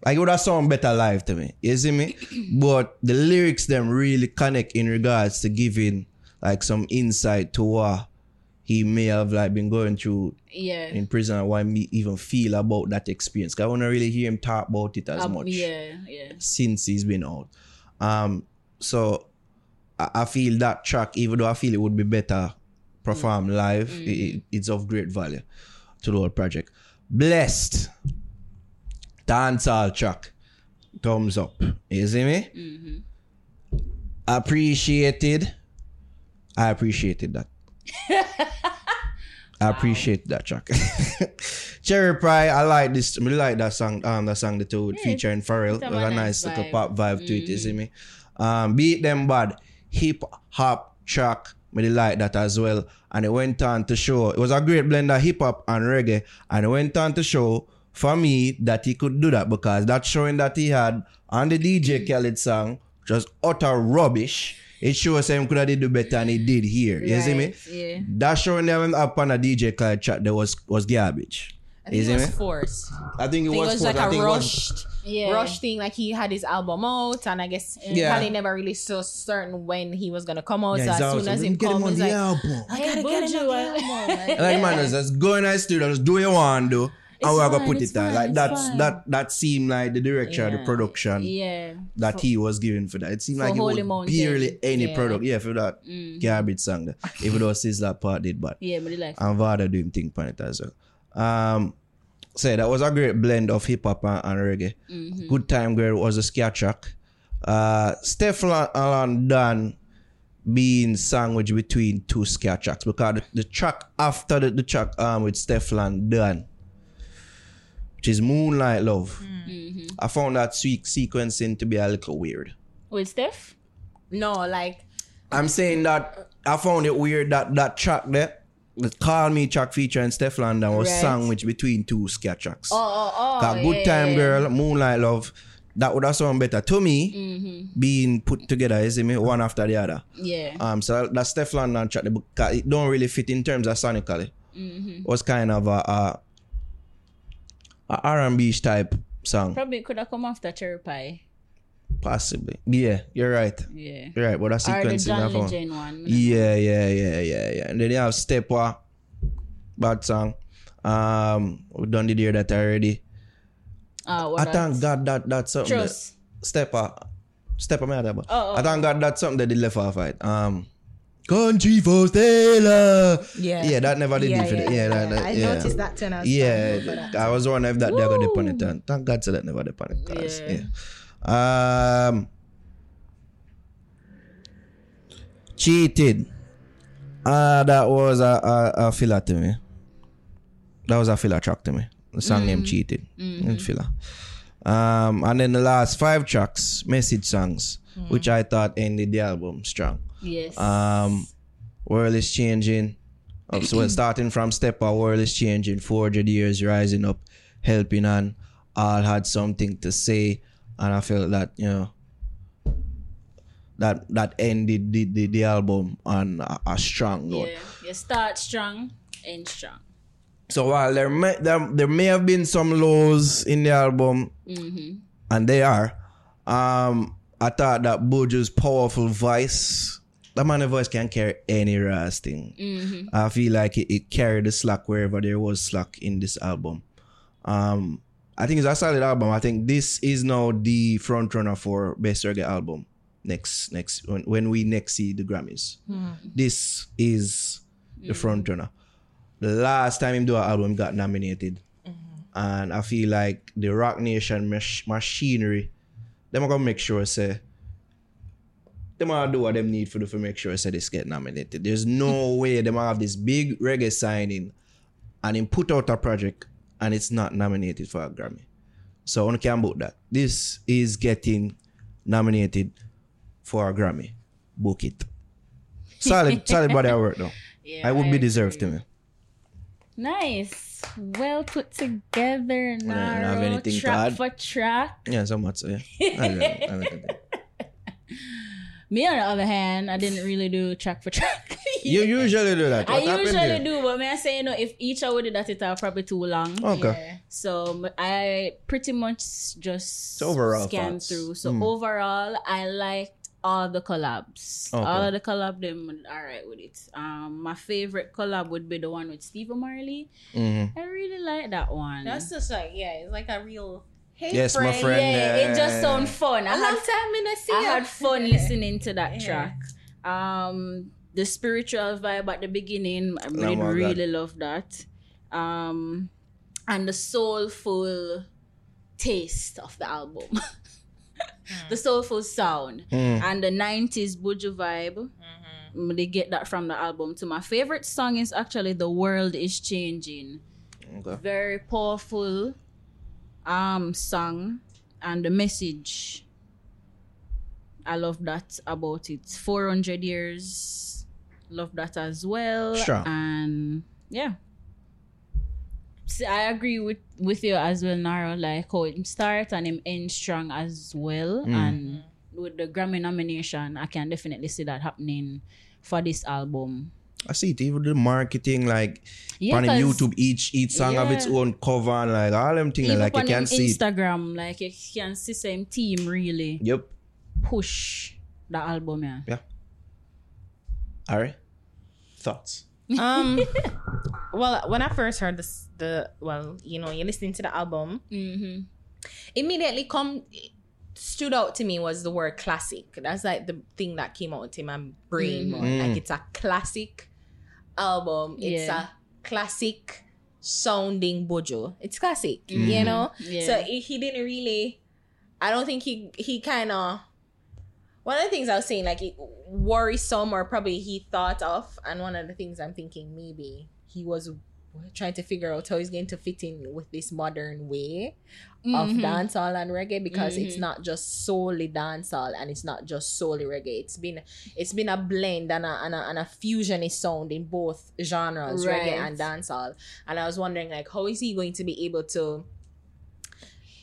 Like it would have sound better live to me. You see me? but the lyrics them really connect in regards to giving like some insight to what he may have like been going through Yeah. in prison and why me even feel about that experience. 'Cause I want to really hear him talk about it as Um, much Yeah, yeah. since he's been out. Um, so I, I feel that track, even though I feel it would be better performed live, it- it- it's of great value to the whole project. Blessed dancehall track, thumbs up. You see me? Appreciated. I appreciated that. I appreciate that track. Cherry Pie, I like this. I really like that song. Um, that song the two featuring Pharrell. it It have was a nice nice little pop vibe to it. You see me? Um, beat them bad, hip hop track. Me they like that as well. And it went on to show it was a great blend of hip hop and reggae. And it went on to show for me that he could do that because that showing that he had on the DJ Khaled song just utter rubbish. It shows him could have did do better than he did here. You see me? Right, Yeah. That showing them up on a DJ Khaled chat that was was garbage. I think Is it it was me? forced. I think it I think it was, was like I a think was rushed, Yeah. rush thing. Like he had his album out, and I guess Yeah. probably never really so certain when he was gonna come out. Yeah, so it's as soon awesome. as Let him me get him on he's the like, album. I gotta get him Buju, on I- the album. Like man, just, just go in the studio, just do what you want to do. And we're gonna fine, put it fine, Like that's fine. that that seemed like the direction of the production Yeah. that he was given for that. It seemed like it Holy was Mountain. barely any Yeah. product. Yeah, for that Mm. garbage song there. Even though Sizzla part did, but Yeah, but like and Vada do him thing on it as well. Um, say that was a great blend of hip hop and, and reggae. Mm-hmm. Good Time Girl was a ska track. Uh, Stefflon Don being sandwiched between two ska tracks because the, the track after the, the track um with Stefflon Don, which is Moonlight Love, Mm-hmm. I found that sweet sequencing to be a little weird. with Steph. No, like I'm saying that I found it weird that that track there, the Call Me track featuring Stefflon Don was Right. sandwiched between two ska tracks. Oh, oh, oh. Good yeah, Time yeah, Girl, Moonlight Love, that would have sounded better to me Mm-hmm. being put together, you see me, one after the other. Yeah. Um, so that Stefflon Don track, the book, 'cause it don't really fit in terms of sonically. Mm-hmm. Was kind of a, a, a R&B type song, Probably could have come after Cherry Pie. possibly. Yeah, you're right. Yeah. You're right, but that Or the I John found. Legend one. Yeah, yeah, yeah, yeah, yeah. And then you have Stepper, bad song. Um, we done did hear that already. Uh, I thank? God that that's something. That, Trust. Stepper, Stepper, me that, but Oh, oh, I thank God that's something that they left off it. Um, Country for Stella. yeah, Yeah, that never did yeah, it for yeah, the, yeah, that, that, I yeah. noticed that and I Yeah, for that. I was wondering if that got dip on it. Woo. And thank God so that never dip on it. Cause, Yeah. yeah. Um, cheated. Ah, that was a, a, a filler to me. That was a filler track to me. The song name cheated. Mm. Filler. Um, and then the last five tracks, message songs, which I thought ended the album strong. Yes. Um, world is changing. So when starting from step, our world is changing. 400 years rising up, helping on. All had something to say, and I felt that you know that that ended the, the, the album on a, a strong note. yeah. You start strong, end strong. So while there may there, there may have been some lows in the album, and they are, um, I thought that Buju's powerful voice, that man of voice can carry any ras thing. Mm-hmm. I feel like it, it carried the slack wherever there was slack in this album. Um, I think it's a solid album. I think this is now the front runner for best reggae album next next when, when we next see the Grammys. Mm-hmm. This is the mm-hmm. front runner the last time him do an album got nominated. And I feel like the Roc Nation mach- machinery, them are gonna make sure say them gonna do what them need for do for make sure say this get nominated. There's no hmm. way them have this big reggae signing and him put out a project and it's not nominated for a Grammy. So I don't care about that. This is getting nominated for a Grammy. Book it. Solid, solid body of work though. Yeah, I would be agree. deserved to me. Nice. Well put together, don't have anything to add. for track. Yeah, so much. So yeah. I don't I don't. Me, on the other hand, I didn't really do track for track. you usually do that. I What happened usually there? do, but may I say, you know, if each I would do that, it are probably too long. Okay. So I pretty much just So overall scanned thoughts. through. So Mm. overall, I liked all the collabs. Okay. All of the collab them all right with it. Um, my favorite collab would be the one with Stephen Marley. Mhm. I really like that one. That's just like yeah, it's like a real. Hey, Yes, my friend. yeah, it just Yeah. sounds fun. I A long had time in the see. I had fun listening to that Yeah. track. Um, the spiritual vibe at the beginning, I really, my really love that. Um, and the soulful taste of the album, the soulful sound, Mm. and the '90s Buju vibe. Mm, They get that from the album. To my favorite song is actually "The World Is Changing." Okay. very powerful um song and the message i love that about it 400 years love that as well Sure. and yeah See, I agree with with you as well, Naro. Like how him start and him end strong as well, Mm. and with the Grammy nomination, I can definitely see that happening for this album I see it even the marketing like Yeah, on 'cause- YouTube each each song have its own cover and like all them things Even like you can him see. it. Instagram, like you can see same team really Yep. push the album, yeah. Alright. Thoughts. Um, well, when I first heard this, the well, you know, you're listening to the album, Mm-hmm. immediately come stood out to me was the word classic. That's like the thing that came out in my brain more. Mm. Like it's a classic album. It's Yeah. a classic sounding Buju. It's classic, Mm. you know. Yeah. So he he didn't really. I don't think he he kind of. One of the things I was saying, like, it worrisome, or probably he thought of, and one of the things I'm thinking maybe he was trying to figure out how he's going to fit in with this modern way of Mhm. dancehall and reggae because it's Mhm. not just solely dancehall and it's not just solely reggae. It's been it's been a blend and a and a, and a fusionist sound in both genres, reggae and dancehall. And I was wondering like how is he going to be able to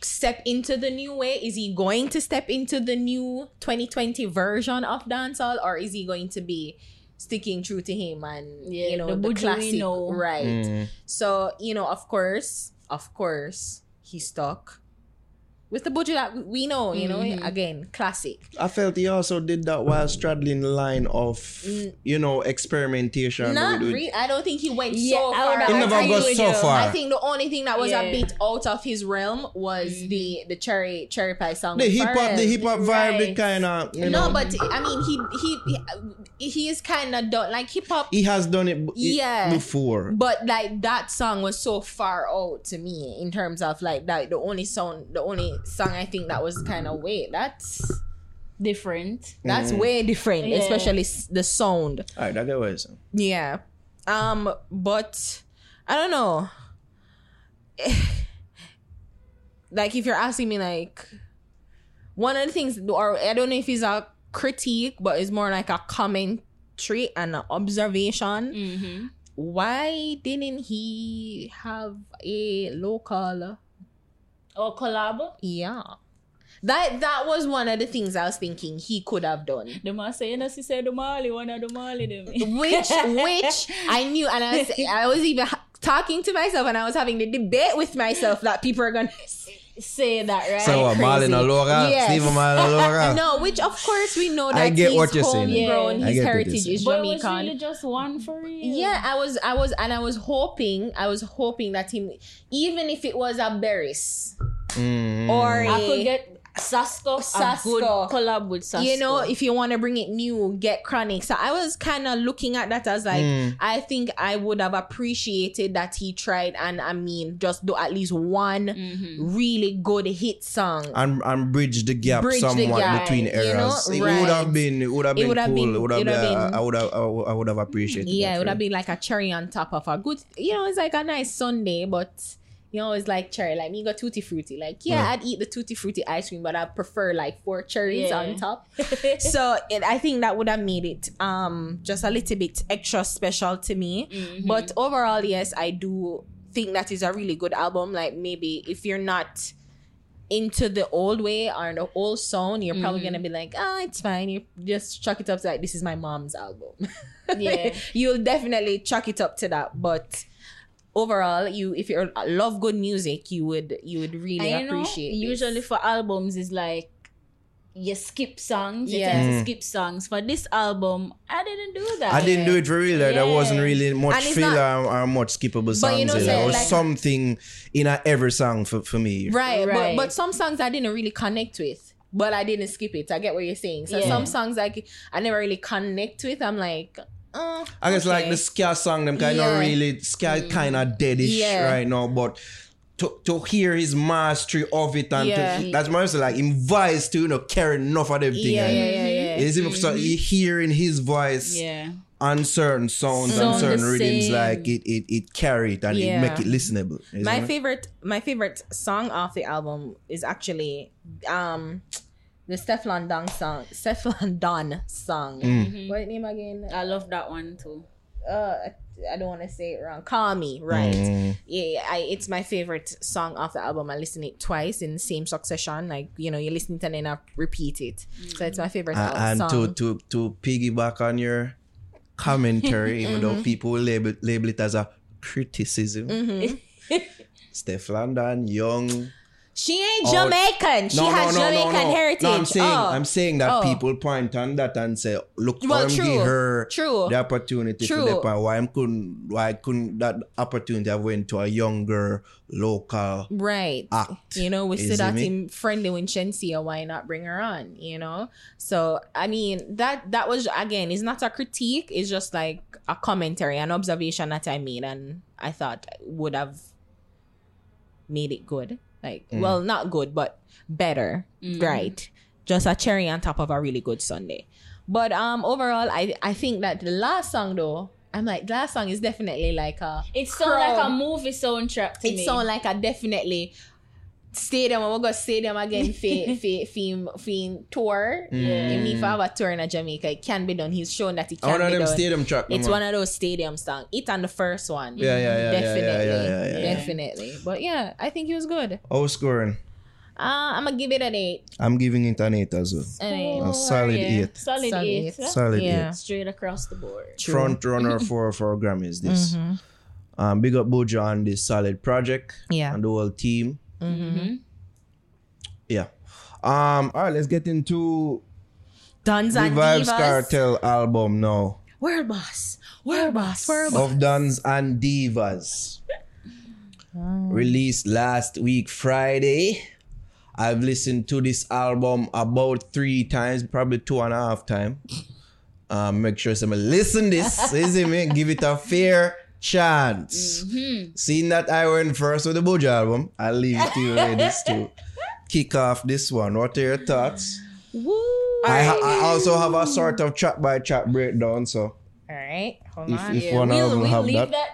step into the new way? Is he going to step into the new 2020 version of dancehall or is he going to be sticking true to him and Yeah, you know the the, classic know. right Mm. so, you know, of course, of course, he stuck with the budget that we know, you know, Mhm. again, classic. I felt he also did that while straddling the line of you know experimentation. Mm. Not with- with- I don't think he went Yeah, so far. He I never got so far. I think the only thing that was Yeah. a bit out of his realm was the the cherry cherry pie song. the hip hop, the hip hop vibe, the Right. kind of No, know. but I mean, he he he, he is kind of done like hip hop. he has done it, b- it Yeah. before. But like that song was so far out to me in terms of like that the only song the only song I think that was kind of wait that's different. That's Mm. way different, Yeah. especially s- the sound. All right, I get what you're saying. Yeah. Um, but I don't know. like if you're asking me like one of the things or I don't know if it's a critique, but it's more like a commentary and an observation. Mm-hmm. Why didn't he have a local Or collab. yeah. That that was one of the things I was thinking he could have done. The man say, you know, she said the Marley, one of the Marley them. which which I knew, and I was I was even ha- talking to myself, and I was having the debate with myself that people are gonna say that, right? So what, crazy. Marlon Alora? Yes. Stephen Marlon Alora? no, which of course we know that I get he's what you're saying. homegrown, Yeah. I his get what heritage saying. is but it was Jamaican. really just one for real. yeah, I was, I was, and I was hoping, I was hoping that him, even if it was a Beres Mm. or I a- could get Sasco, a good Sasco. collab with Sasco. you know, if you want to bring it new, get Chronixx. So I was kind of looking at that as like, Mm. I think I would have appreciated that he tried, and I mean, just do at least one Mhm. really good hit song. and and bridge the gap Bridge the somewhat gap, between you know? eras. It Right. would have been it would have It been would have cool. been- it would have it been, been- I would have I would- have appreciated. It. Yeah, that it would have been like a cherry on top of a good, you know, it's like a nice Sunday, but you know, it's like cherry. Like me got tutti frutti. Like, yeah, Mm. I'd eat the tutti frutti ice cream, but I prefer like four cherries Yeah. on top. so it, I think that would have made it um just a little bit extra special to me. Mhm. But overall, yes, I do think that is a really good album. Like maybe if you're not into the old way or the old sound, you're probably Mhm. gonna be like, ah, it's fine. You just chuck it up to like this is my mom's album. Yeah. You'll definitely chuck it up to that. But overall, you if you love good music, you would you would really And you know, appreciate this. usually for albums is like you skip songs, you Yeah. tend to skip songs. For this album, I didn't do that. I didn't do it for real. There there wasn't really much And it's filler not- or, or much skippable songs. You know, in there. There was like- something in every song for, for me. Right, Right. But, but some songs I didn't really connect with. But I didn't skip it. I get what you're saying. So Yeah. some songs like I never really connect with. I'm like, uh, I guess like the ska song, them kind of Yeah. really ska kind of deadish Yeah. right now, but. To, to hear his mastery of it and Yeah. to, that's say like voice to you know carry enough of them thing. Yeah, yeah, yeah, yeah. It's even so you hear in his voice Yeah. on certain sounds Sound and certain rhythms like it it, it carry it and Yeah. it make it listenable. my it? favorite my favorite song off the album is actually um the Stefflon Don song Stefflon Don song. Mm. What name again? I love that one too. Uh I don't want to say it wrong. Call me, right? Mm. Yeah, I, it's my favorite song off the album. I listen it twice in the same succession. Like you know, you listen to it and then I repeat it. So it's my favorite Uh, al- and song. to to to piggyback on your commentary, even though people will label, label it as a criticism. Mm-hmm. Stefflon Don, young. She ain't Oh, Jamaican. She has Jamaican heritage. No, I'm saying, oh. I'm saying that Oh. people point on that and say, look, Well, true. give her True. the opportunity True. to depend. Why couldn't, why couldn't that opportunity have went to a younger local Right. act? You know, we see at me? him friendly with Why not bring her on? You know? So, I mean, that that was, again, it's not a critique. It's just like a commentary, an observation that I made. And I thought would have made it good. Like, Mm. well, not good, but better. Right. Just a cherry on top of a really good Sunday. But um overall, I I think that the last song though, I'm like, the last song is definitely like a It sounds like a movie soundtrack to it me. sound like a definitely stadium. We'll go stadium again for for for for tour. Yeah. You need to have a tour in Jamaica. It can be done. He's shown that it I can want be them done. stadium track. It's man. one of those stadium songs. It on the first one. Yeah, yeah, yeah, yeah, yeah, Definitely. yeah, yeah, yeah, yeah. Definitely. But yeah, I think he was good. Oh, scoring. Uh, I'm gonna give it an eight. I'm giving it an 8 as well. An eight. A solid yeah. 8. Solid, Solid eight. eight. Solid Yeah. 8. Straight across the board. True. Front runner for for Grammys this. Um, big up Buju on this solid project. Yeah. And the whole team. Mm-hmm. Yeah. Um, all right, let's get into Dons and Vibes Divas. Kartel album now. World boss. World boss. Of Dons and Divas. Released last week, Friday. I've listened to this album about three times, probably two and a half time. Um, make sure someone listen this, is me? Give it a fair chance. Mm-hmm. Seeing that I went first with the Buju album, I'll leave it to you ladies to kick off this one. What are your thoughts? Woo. I, ha- I also have a sort of chat by chat breakdown, so All right. Hold if, on. if Yeah, one of we'll, them we'll have leave that. that.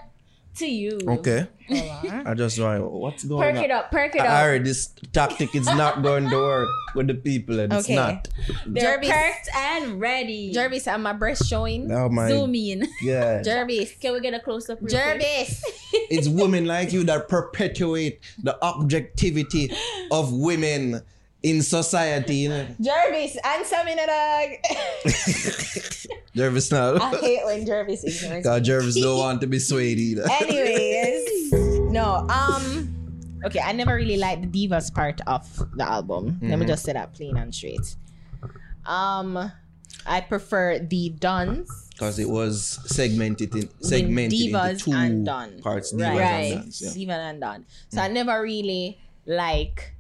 To you. Okay. Hold. I just want what's going Perk on. Perk it up. Perk it I up. heard this tactic is not going to work with the people, and it's not. They're Jervis- perked and ready. Jervis, am my breast showing? Oh my Zoom in. God. Jervis. Can we get a close up? Jervis. it's women like you that perpetuate the objectivity of women in society. You know? Jervis, answer me, dog. Jervis now. I hate when Jervis ignores God. Jervis don't want to be swayed either. Anyways, no. Um. Okay, I never really liked the divas part of the album. Let me just say that plain and straight. Um, I prefer the Dons. Because it was segmented in segmented divas into two and Dun. parts. Divas Right. and Dons, yeah. Diva and Dun. So I never really like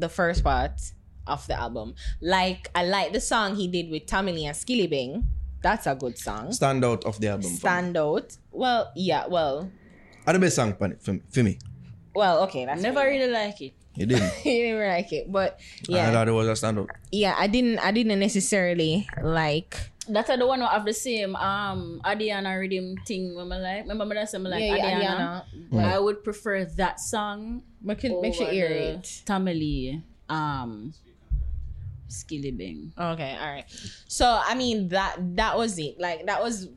the first part of the album. Like I like the song he did with Tommy Lee and Skillibeng. That's a good song. Stand out of the album. for me. Stand out. Well, yeah. Well, Are the best song for, for, for me. well. Okay, that's Never fine. really like it. You didn't. you didn't like it, but yeah. I thought it was a standout. yeah. I didn't. I didn't necessarily like. That's the one who have the same um Adiana rhythm thing when I like. Remember that song I like yeah, yeah, Adiana? Adiana. I would prefer that song Make, it, make sure you hear it. Tamale um Skillibeng. Okay, all right. So I mean that that was it. Like that was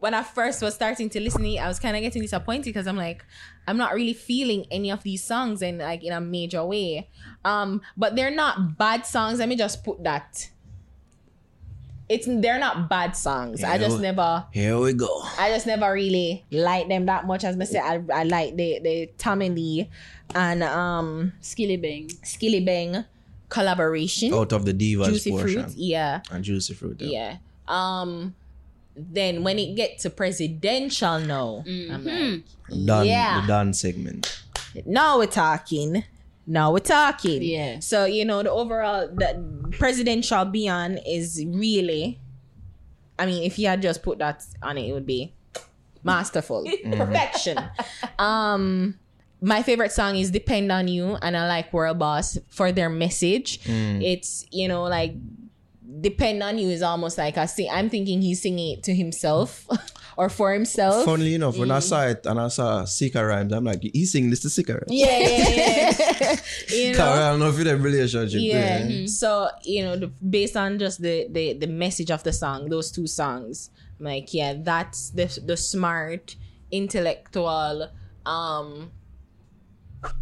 when I first was starting to listen I was kind of getting disappointed because I'm like, I'm not really feeling any of these songs in like in a major way. Um, but they're not bad songs. Let me just put that. It's they're not bad songs. I just Yeah. never Here we go. I just never really like them that much. As I said, I, I like the the Tommy Lee and um Skillibeng. Skilly Bang collaboration. Out of the divas Juicy portion. Fruit, yeah. And Jucee Froot. Yeah. Um then when it get to presidential now, I'm like, Done, yeah. The done segment. now we're talking. Now we're talking. Yeah. So, you know, the overall the presidential beyond is really I mean, if you had just put that on it, it would be masterful. Perfection. Um my favorite song is Depend on You and I like World Boss for their message. It's, you know, like Depend on You is almost like I see I'm thinking he's singing it to himself or for himself. Funnily enough, when I mm. saw it and I saw Sikka Rymes, I'm like, he's singing this to Sikka Rymes. yeah, yeah, yeah. you know? I don't know if have a relationship. yeah there. Hmm. so you know the, based on just the, the the message of the song those two songs I'm like yeah that's the the smart intellectual um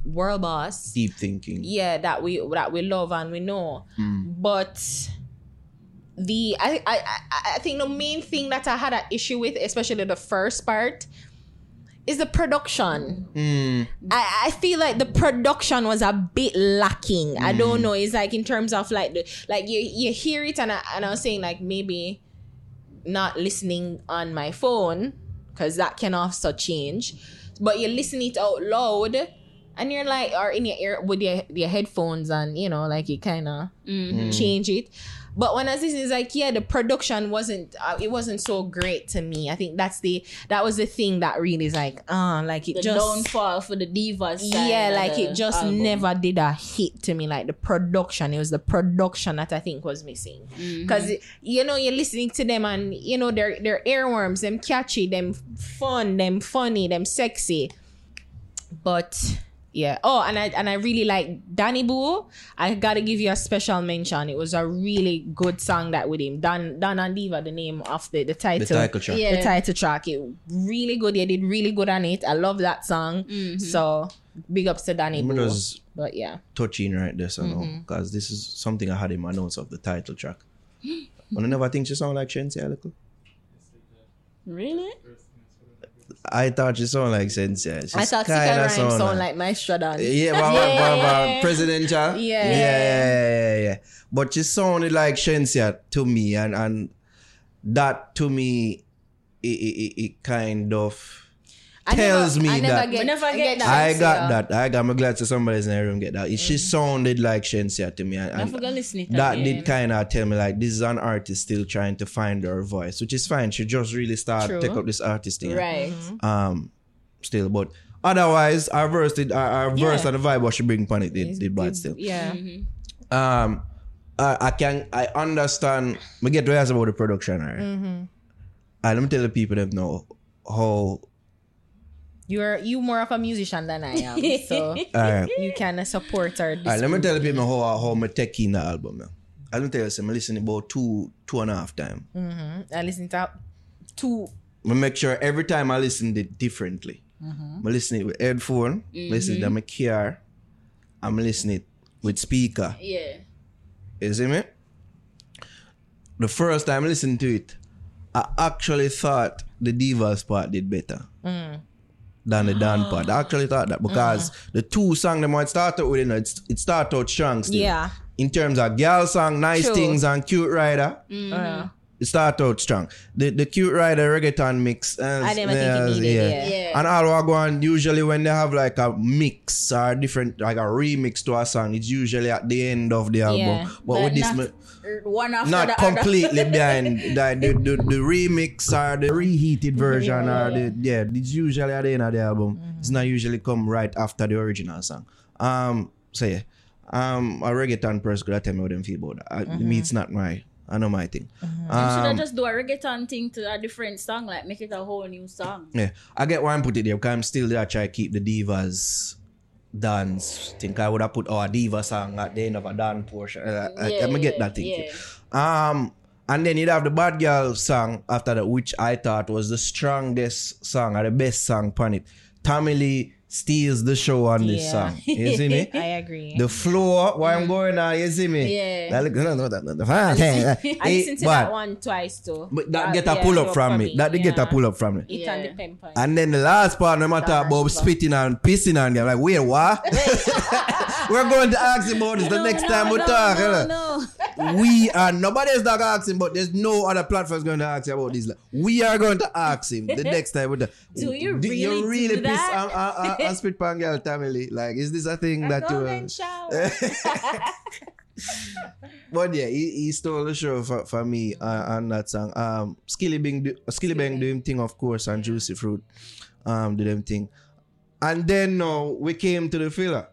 world boss Deep thinking. yeah that we that we love and we know hmm. but the I, I I I think the main thing that I had an issue with, especially the first part, is the production. Hmm. I, I feel like the production was a bit lacking. I hmm. don't know. It's like in terms of like the like you you hear it and I, and I was saying like maybe not listening on my phone because that can also change, but you listen it out loud. And you're like, or in your ear with your, your headphones, and you know, like you kind of mm-hmm. hmm. change it. But when I was listening, it's like, yeah, the production wasn't, uh, it wasn't so great to me. I think that's the, that was the thing that really is like, uh, like it The just, downfall for the divas. yeah, like it just album. never did a hit to me. Like the production, it was the production that I think was missing. Mm-hmm. Because you know you're listening to them and you know they're they're earworms, them catchy, them fun, them funny, them sexy. But yeah. Oh, and I and I really like Danny Boo. I gotta give you a special mention. It was a really good song that with him. Dan Dan and Diva, the name of the, the title. The title track. Yeah. The title track. It really good. They did really good on it. I love that song. Mm-hmm. So big ups to Danny I'm Boo. just But yeah. touching right there, so Mm-hmm. because this is something I had in my notes of the title track. But I never think she sound like Shenseea a little. Really? I thought she sound like Shenseea. I thought Sika kinda Rhyme sound like Maestro Dan. Yeah, but, but, but, but presidential. Yeah. yeah, yeah, yeah, yeah. But she sounded like Shenseea to me, and and that to me, it, it, it, it kind of tells never, me I that- Get, I never I get get that. I got that. I got. I'm glad to somebody's in the room get that. She Mm-hmm. sounded like Shenseea to me, and, I and forgot listen that again. did kind of tell me like this is an artist still trying to find her voice, which is fine. She just really started True. take up this artist thing. Right. Um, still, but otherwise, our verse did our, our verse Yeah. and the vibe what she bring upon it did, did bad still. Yeah. um I, I can I understand me get to ask about the production right? Mm-hmm. and let me tell the people them know how You're you more of a musician than I am. So alright you can support our. alright let me tell the people how how me take in the album now. I don't tell you some I listen about two two and a half time. Mm-hmm. I listen to two I make sure every time I listen it differently. Mm-hmm. I listen it with headphone, listen it mm-hmm. in my car, I'm listening it with speaker. Yeah. You see me? The first time I listened to it, I actually thought the Divas part did better mm. Than the Dan part. I actually thought that because the two songs them might start out with, you know, it's, it start out strong still. Yeah. In terms of girl song, nice True. things and cute rider, Uh, it start out strong. The the cute rider reggaeton mix. Uh, I never think it needed, yeah. Yeah. And all what go on usually when they have like a mix or different like a remix to a song, it's usually at the end of the album. Yeah. But, But with this not one after not the other. completely behind the, the, the, the remix or the reheated version or the yeah it's usually at the end of the album it's not usually come right after the original song um so yeah um a reggaeton person could tell me what them feel about that I, me it's not my I know my thing You should have um, just do a reggaeton thing to a different song, like make it a whole new song. yeah I get why I'm put it there because I'm still there try to keep the divas dance think I would have put our diva song at the end of a dance portion uh, I, Yeah, I'm gonna get that thing yeah. Um, and then you'd have the Bad Girl song after that, which I thought was the strongest song or the best song on it. Lee steals the show on this Yeah. song. You see me? I agree. The floor, why I'm going on, you see me? Yeah. That no, no, that- that- I eh, listened to but- that one twice too. But that Uh, get a yeah, pull up from for me. That did get a pull up from me. It Yeah. and the pen. And then the last part, no matter about spitting and pissing on them. Like, wait, what? We're going to ask him about this the next time we talk. you know. no. we are nobody is not him, but there's no other platform going to ask about this. We are going to ask him the next time. With the, Do you do really you really do piss that? on, on, on, on spit pan girl family? Like, is this a thing that you? Go Uh, and shower. but yeah, he, he stole the show for, for me uh, on that song. Um, Skillibeng, do, Skillibeng do him thing, of course, and Jucee Froot, um, do them thing. And then now we came to the filler.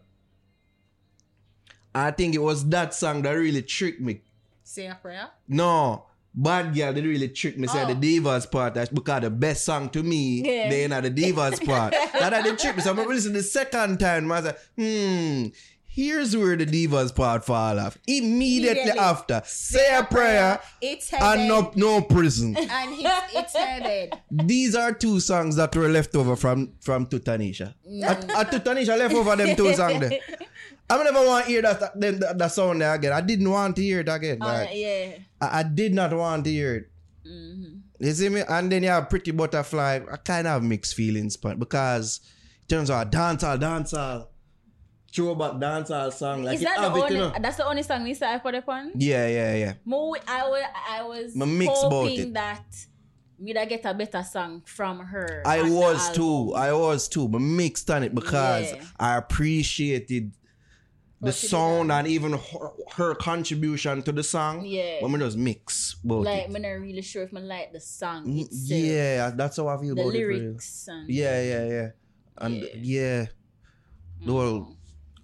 I think it was that song that really tricked me Say a prayer. no, Bad Girl did really trick me. Say the Divas part that's because the best song to me, Yeah. they not the Divas part. that that did trick me. So I'm listen the second time. I was like, hmm, here's where the Divas part fall off. Immediately, Immediately. after, say a prayer It's and no, no prison. And it's, it's headed. These are two songs that were left over from from To Tanisha. At, at To Tanisha left over them two songs there. I never want to hear that that, that, that sound there again. I didn't want to hear it again. Uh, Like, yeah. I, I did not want to hear it. Mm-hmm. You see me? And then you have Pretty Butterfly. I kind of have mixed feelings, but because it turns out dancehall, dancehall, throwback dancehall song. Like Is that the have it, only? you know? That's the only song Lisa I put upon. Yeah, yeah, yeah. Mo, I was, I was Me mix hoping that me da get a better song from her. I was too. I was too. But mixed on it because Yeah. I appreciated the song did and even her, her contribution to the song. Yeah. But me just mix both. Like, it. I'm not really sure if I like the song Mm, itself. Yeah, that's how I feel The about it. for real. lyrics and Yeah, yeah, yeah. And Yeah. yeah. The whole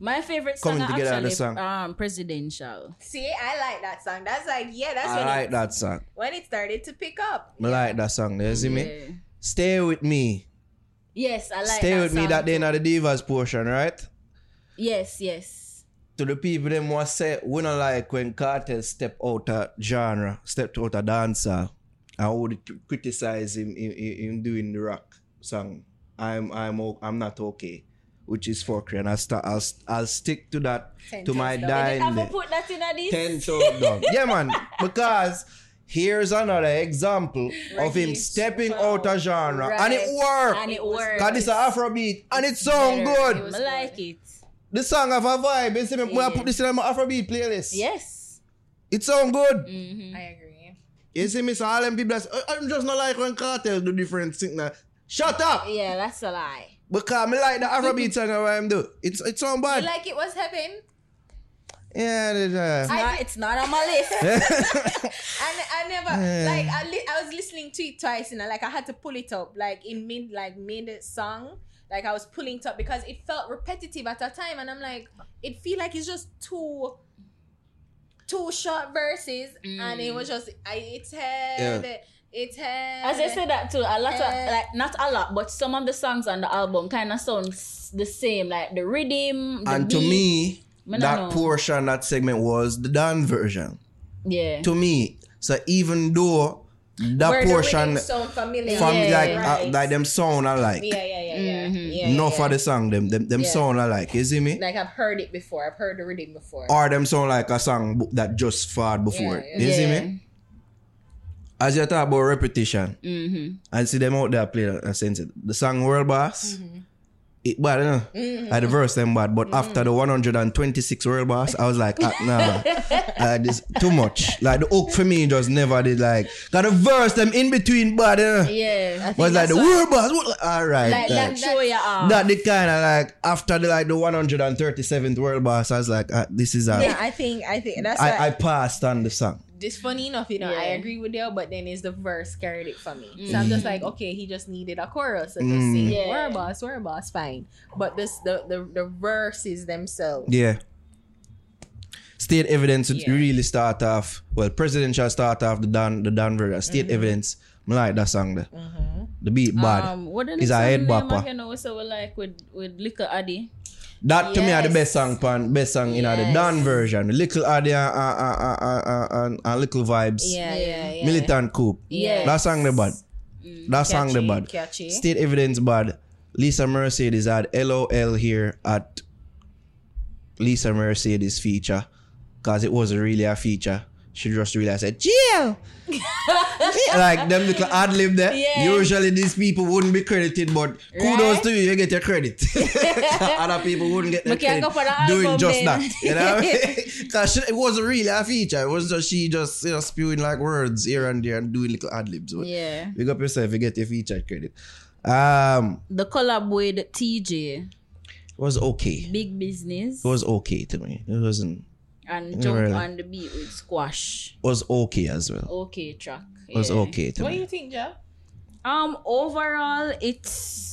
my favorite song Coming together the actually song. um presidential. See, I like that song. That's like, yeah, that's I when, like it, that song. when it started to pick up. I like that song. You see me? Stay with me. Yes, I like Stay that with me that day too. in the Divas portion, right? Yes, yes. To the people them want say we don't like when Kartel step out of genre, step out of dancehall. I would criticize him in, in, in doing the rock song. I'm I'm o- I'm not okay, which is fuckery, and I start I'll I'll stick to that Ten to my toes down. I dying will day. put that in a this. Ten toes down. Yeah, man. Because here's another example of him Right. stepping out of genre, and it Right. worked. And it works. Cause it's an Afrobeat and it sound good. It I like it. The song have a vibe. You see me? Yeah. I put this in my Afrobeat playlist. Yes. It sound good. Mm-hmm. I agree. You see me? So all them people that's, "Uh, I'm just not like when Kartel do different thing now. Shut up! Yeah, that's a lie. Because me like the Afrobeat song that I'm do. It's it sound You like it was heaven? yeah, it, uh, I Nah, did- it's not on my list. I, I never like I, li- I was listening to it twice and I, like I had to pull it up like in mid like mid song like I was pulling it up because it felt repetitive at a time and I'm like it feel like it's just two two short verses and it was mm. just I it's had it's had As I said that too, a lot of like not a lot, but some of the songs on the album kind of sounds the same, like the rhythm. The and to me, Me no that portion, that segment was the done version. yeah, To me, so even though that where portion rhythm sound familiar from Yeah, like right. uh, like them sound I like. yeah yeah yeah yeah, Mhm. yeah, no yeah, for the song them them, them Yeah. sound I like. You see me? like I've heard it before I've heard the rhythm before or them sound like a song bu- that just fought before. Yeah, You yeah. see me? As you talk about repetition, Mm-hmm. and see them out there play a sense it. The song World Boss, Mm-hmm. It bad, you know? I the verse them bad, but after the 126 World Boss, I was like, ah, nah, uh, this too much. Like the hook for me just never did like. Got the verse them in between bad, you know? Yeah, Was like the World Boss. All right, like like, that show that the kind of like after the like the 137th World Boss, I was like, ah, this is a. yeah I think I think that's why I, I passed on the song. It's funny enough, you know, I agree with you, but then it's the verse carried it for me. So I'm just like, okay, he just needed a chorus. So just Mm. sing, Yeah. we're a boss, we're a boss, fine. But this the the, the verses themselves. Yeah. State evidence Yeah. really start off. Well, presidential start off the Dan the Dan version. State evidence. I like that song there. The beat bad. Um, what the Is a song head name bopper. again? Also, we like with with Liquor Addy. That to me are the best song pan best song in the Yes. Dan version. The little audio uh, uh, uh, uh, uh, uh, uh, little vibes. Yeah, yeah, yeah. Militant coup. Yes. That song the bad. That song the bad. catchy. State evidence bad. Lisa Mercedez had LOL here at Lisa Mercedez feature because it wasn't really a feature. She just realized said, Jill! like them little ad lib there. Yeah. Usually these people wouldn't be credited, but kudos Right? to you, you get your credit. Other people wouldn't get their credit doing just then. that. You know? Because it wasn't really a feature. It was just she just you know spewing like words here and there and doing little ad libs. Yeah, Big up yourself, you get your feature credit. Um, the collab with TJ, was okay. Big Business, It was okay to me. It wasn't. And Jump really. on the Beat with Squash. Was okay as well. Okay track. It was okay to What do you think, Joe? Um, overall, it's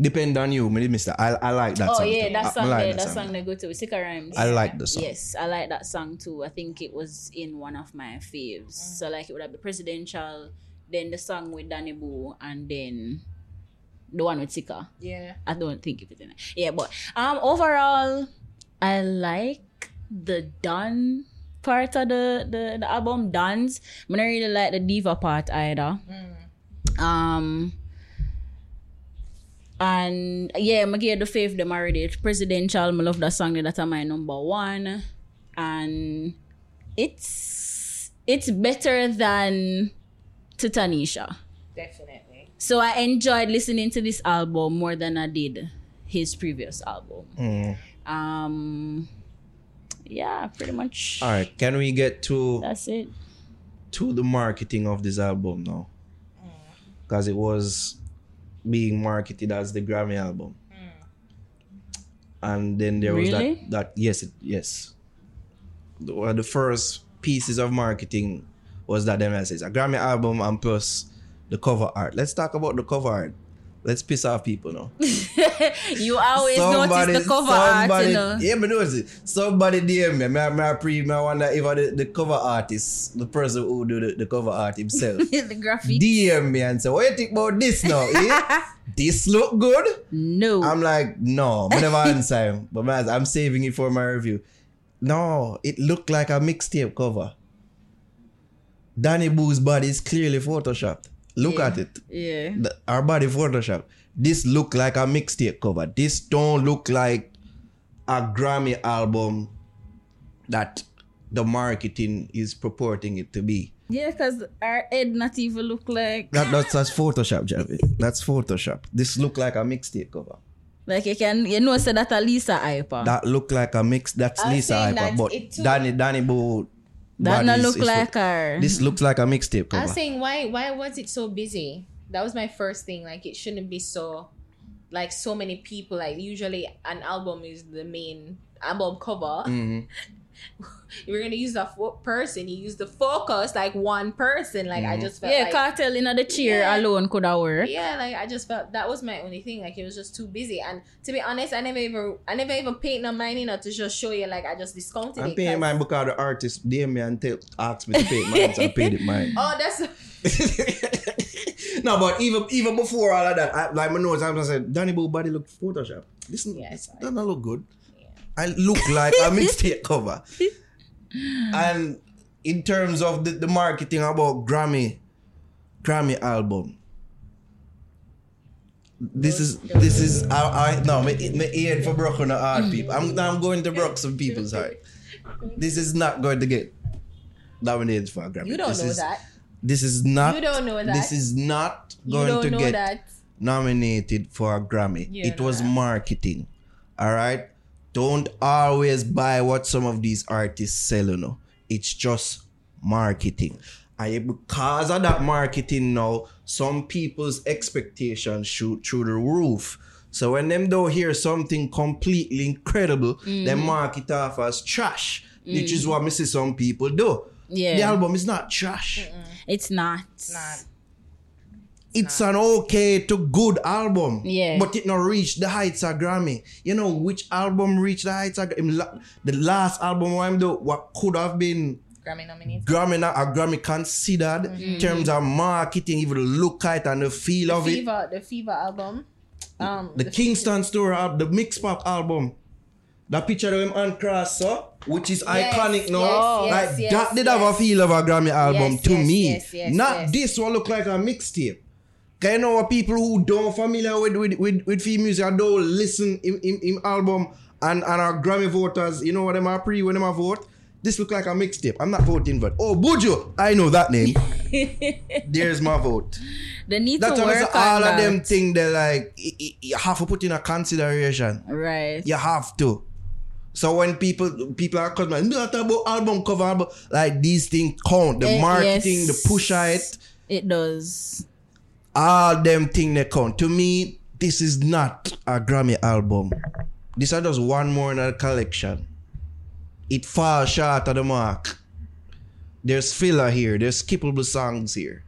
Depend on you, me, Mister. I I like that oh song. yeah, too. that song I like there, that that song they go to Sikka Rymes. I like the song. Yes, I like that song too. I think it was in one of my faves. Mm. So like it would have the presidential, then the song with Danny Boo, and then the one with Sikka. Yeah. I don't think it was in it. Yeah, but um overall, I like the done part of the the, the album dance. I don't really like the diva part either. Um And yeah, I gave the fave them already. It's presidential. I love that song. That's my number one. And it's it's better than To Tanisha. Definitely. So I enjoyed listening to this album more than I did his previous album. Mm. Um yeah, pretty much All right, can we get to that's it. to the marketing of this album now? Mm. Because it was being marketed as the Grammy album, mm. and then there was Really? that that yes it, yes. The, one of the first pieces of marketing was that them says a Grammy album and plus the cover art. Let's talk about the cover art. Let's piss off people now. You always notice the cover art, you know. Yeah, but notice it. Somebody DM me. Me, me, me, pre, me wonder if the, the cover artist, the person who do the, the cover art himself, the graphic. DM me and say, what you think about this now? eh? this look good? no. I'm like, no, I never answer him. But man, I'm saving it for my review. No, it looked like a mixtape cover. Danny Boo's body is clearly photoshopped. Look Yeah. at it yeah. the, our body Photoshop. This look like a mixtape cover. This don't look like a Grammy album that the marketing is purporting it to be. Yeah, because our head not even look like That, that's, that's Photoshop, Javi. That's Photoshop. This look like a mixtape cover. like you can you know say that a Lisa hyper. That look like a mix. That's I Lisa Hyper, that but Danny Danny Boo. That not look is- like her. This looks like a mixtape I cover. was saying why why was it so busy? That was my first thing. Like it shouldn't be so like so many people. Like usually an album is the main album cover. Mm-hmm. Mhm. You're gonna use the fo- person. You use the focus like one person. Like I just felt yeah, like Kartel in the chair Yeah. alone could have worked. yeah, like I just felt that was my only thing. Like it was just too busy. And to be honest, I never even I never even paid no money you know, to just show you. Like I just discounted I'm it. paying 'cause- mine because the artist DM me and tell, asked me to pay mine, so I paid it mine. Oh, that's no, but even even before all of that, I, like my nose, I was saying, Danny Boo body look Photoshop. This, Yeah, this it's doesn't look good. I look like a mixtape cover. And in terms of the, the marketing about Grammy, Grammy album. This is this is I, I no my, my ear for broken heart people. I'm I'm going to broke some people's heart. This is not going to get nominated for a Grammy. you don't This know is- that. this is not. You don't know that. This is not going to get that. nominated for a Grammy. You it was that. marketing. All right. Don't always buy what some of these artists sell. You know, it's just marketing. And because of that marketing now, some people's expectations shoot through the roof. So when them don't hear something completely incredible, they Mm-hmm. mark it off as trash, which is what me see some people do. Yeah. The album is not trash. It's not. Not. It's an okay to good album. Yeah. But it not reach the heights of Grammy. You know which album reached the heights of the last album I'm do what could have been Grammy nominated. Grammy not a Grammy considered Mm-hmm. in terms of marketing, even look at it and the feel of it. Fever, the Fever album. Um, The Kingston Story album, the Mix Pop album. That picture of him uncrossed, so, which is Yes, iconic now. yes, like yes, yes, that did have a feel of a Grammy album to me. yes, yes, Not this one look like a mixtape. Cause you know what people who don't familiar with with with, with film music and don't listen in, in, in album and, and our Grammy voters, you know what them are pre when them are vote? This look like a mixtape. I'm not voting for it. Oh Buju, I know that name. There's my vote. They need That's to I work all on of them that. thing they like you have to put in a consideration. Right. You have to. So when people people are coming, not about album cover, but like these things count. The Eh, marketing, yes. the push it, It does. All them thing they count. To me, this is not a Grammy album. This is just one more in a collection. It falls short of the mark. There's filler here. There's skippable songs here.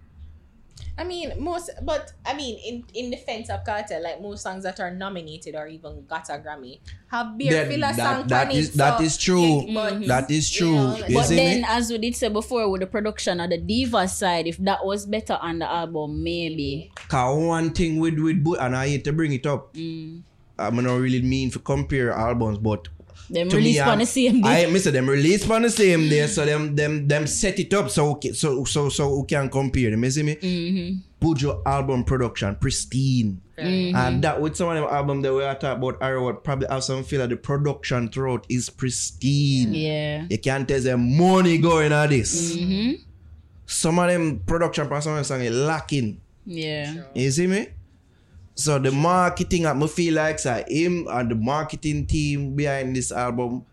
I mean, most, but I mean, in in defense of Kartel, like most songs that are nominated or even got a Grammy have bare That- filler that- song that on it, is- that so- is true. Yeah, but- That is you true. know, like- But then, me? as we did say before, with the production of the Diva side, if that was better on the album, maybe. Cause one thing with with Bu- and I hate to bring it up. Mm. I'm not really mean to compare albums, but Them to release me, on the same day. I miss them release on the same day, so them them them set it up so okay, so so so we can compare them. You see me? Mm-hmm. Buju album production, pristine. And that with some of them album that we are talking about, I would probably have some feel that the production throughout is pristine. Yeah. You can't tell them money going on this. Some of them production some of them song is lacking. Yeah. You see me? So the marketing, me feel like so him and the marketing team behind this album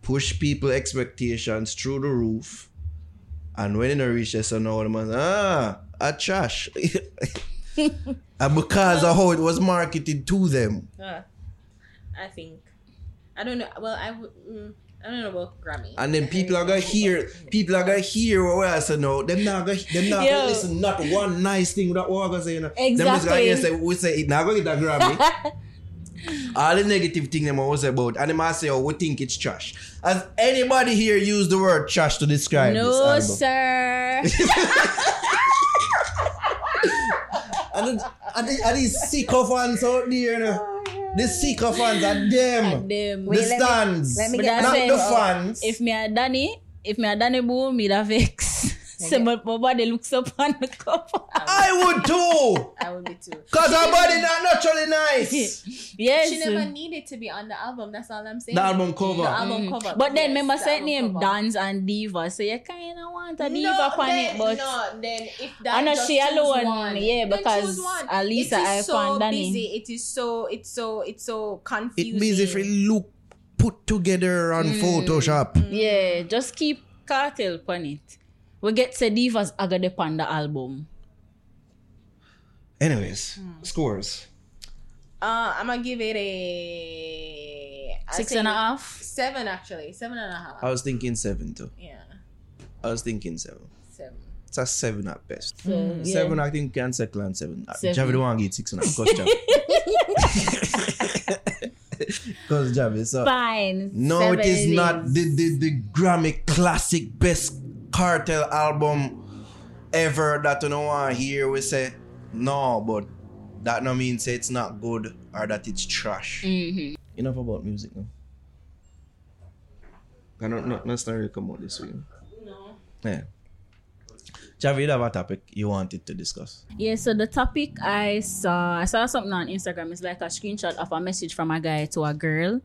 push people expectations through the roof. And when it reach so now the man ah a trash. and because of how it was marketed to them. Uh, I think. I don't know. Well, I would. Mm, I don't know about Grammy. And then people are gonna hear people are gonna hear what I say now. Them not gonna them not Yo. gonna listen not one nice thing that we're gonna say, you know. Them just gonna hear say we say it not gonna get a Grammy. All the negative thing them always about, and them might say, "Oh, we think it's trash." Has anybody here used the word trash to describe this No, album? sir. And, and, and these sycophants out there, you know. Oh, The sycophants are them. Them. The Wait, let me- stands, let me But get not the fans. If me a Danny, if me a Danny Boom, me da vex. So my, my body looks up on the cover. I would too, I would be too. cause our body not naturally nice. yes. She never needed to be on the album. That's all I'm saying. The album cover. The album cover. But then Yes, remember the said name cover. Dons and Diva, so you kind of want a Diva no, upon then, it, but no, then if that I know just she choose alone, one, yeah, because choose one. at least it I is so found Danny. busy. It is so it's so it's so confusing. It means if it look put together on Mm. Photoshop. yeah, just keep Kartel upon it. We get say Divas aga the Panda album. Anyways, Hmm. scores. Uh, I'm gonna give it a I Six a half. Seven actually, seven and a half. I was thinking seven too. yeah, I was thinking seven. seven. It's a seven at best. So, yeah. Seven, I think can settle on seven. Seven. Javi don't want to get six and a half. Cause Javi. Cause Javi, so Fine. no, Seven it is it not the, the the Grammy classic best Kartel album ever that you don't want to hear. We say no, but that no mean say it's not good or that it's trash. Mhm. Enough about music now. I don't not necessarily come out this week. No. Yeah. Javi, you have a topic you wanted to discuss. Yeah, so the topic I saw, I saw something on Instagram. It's like a screenshot of a message from a guy to a girl.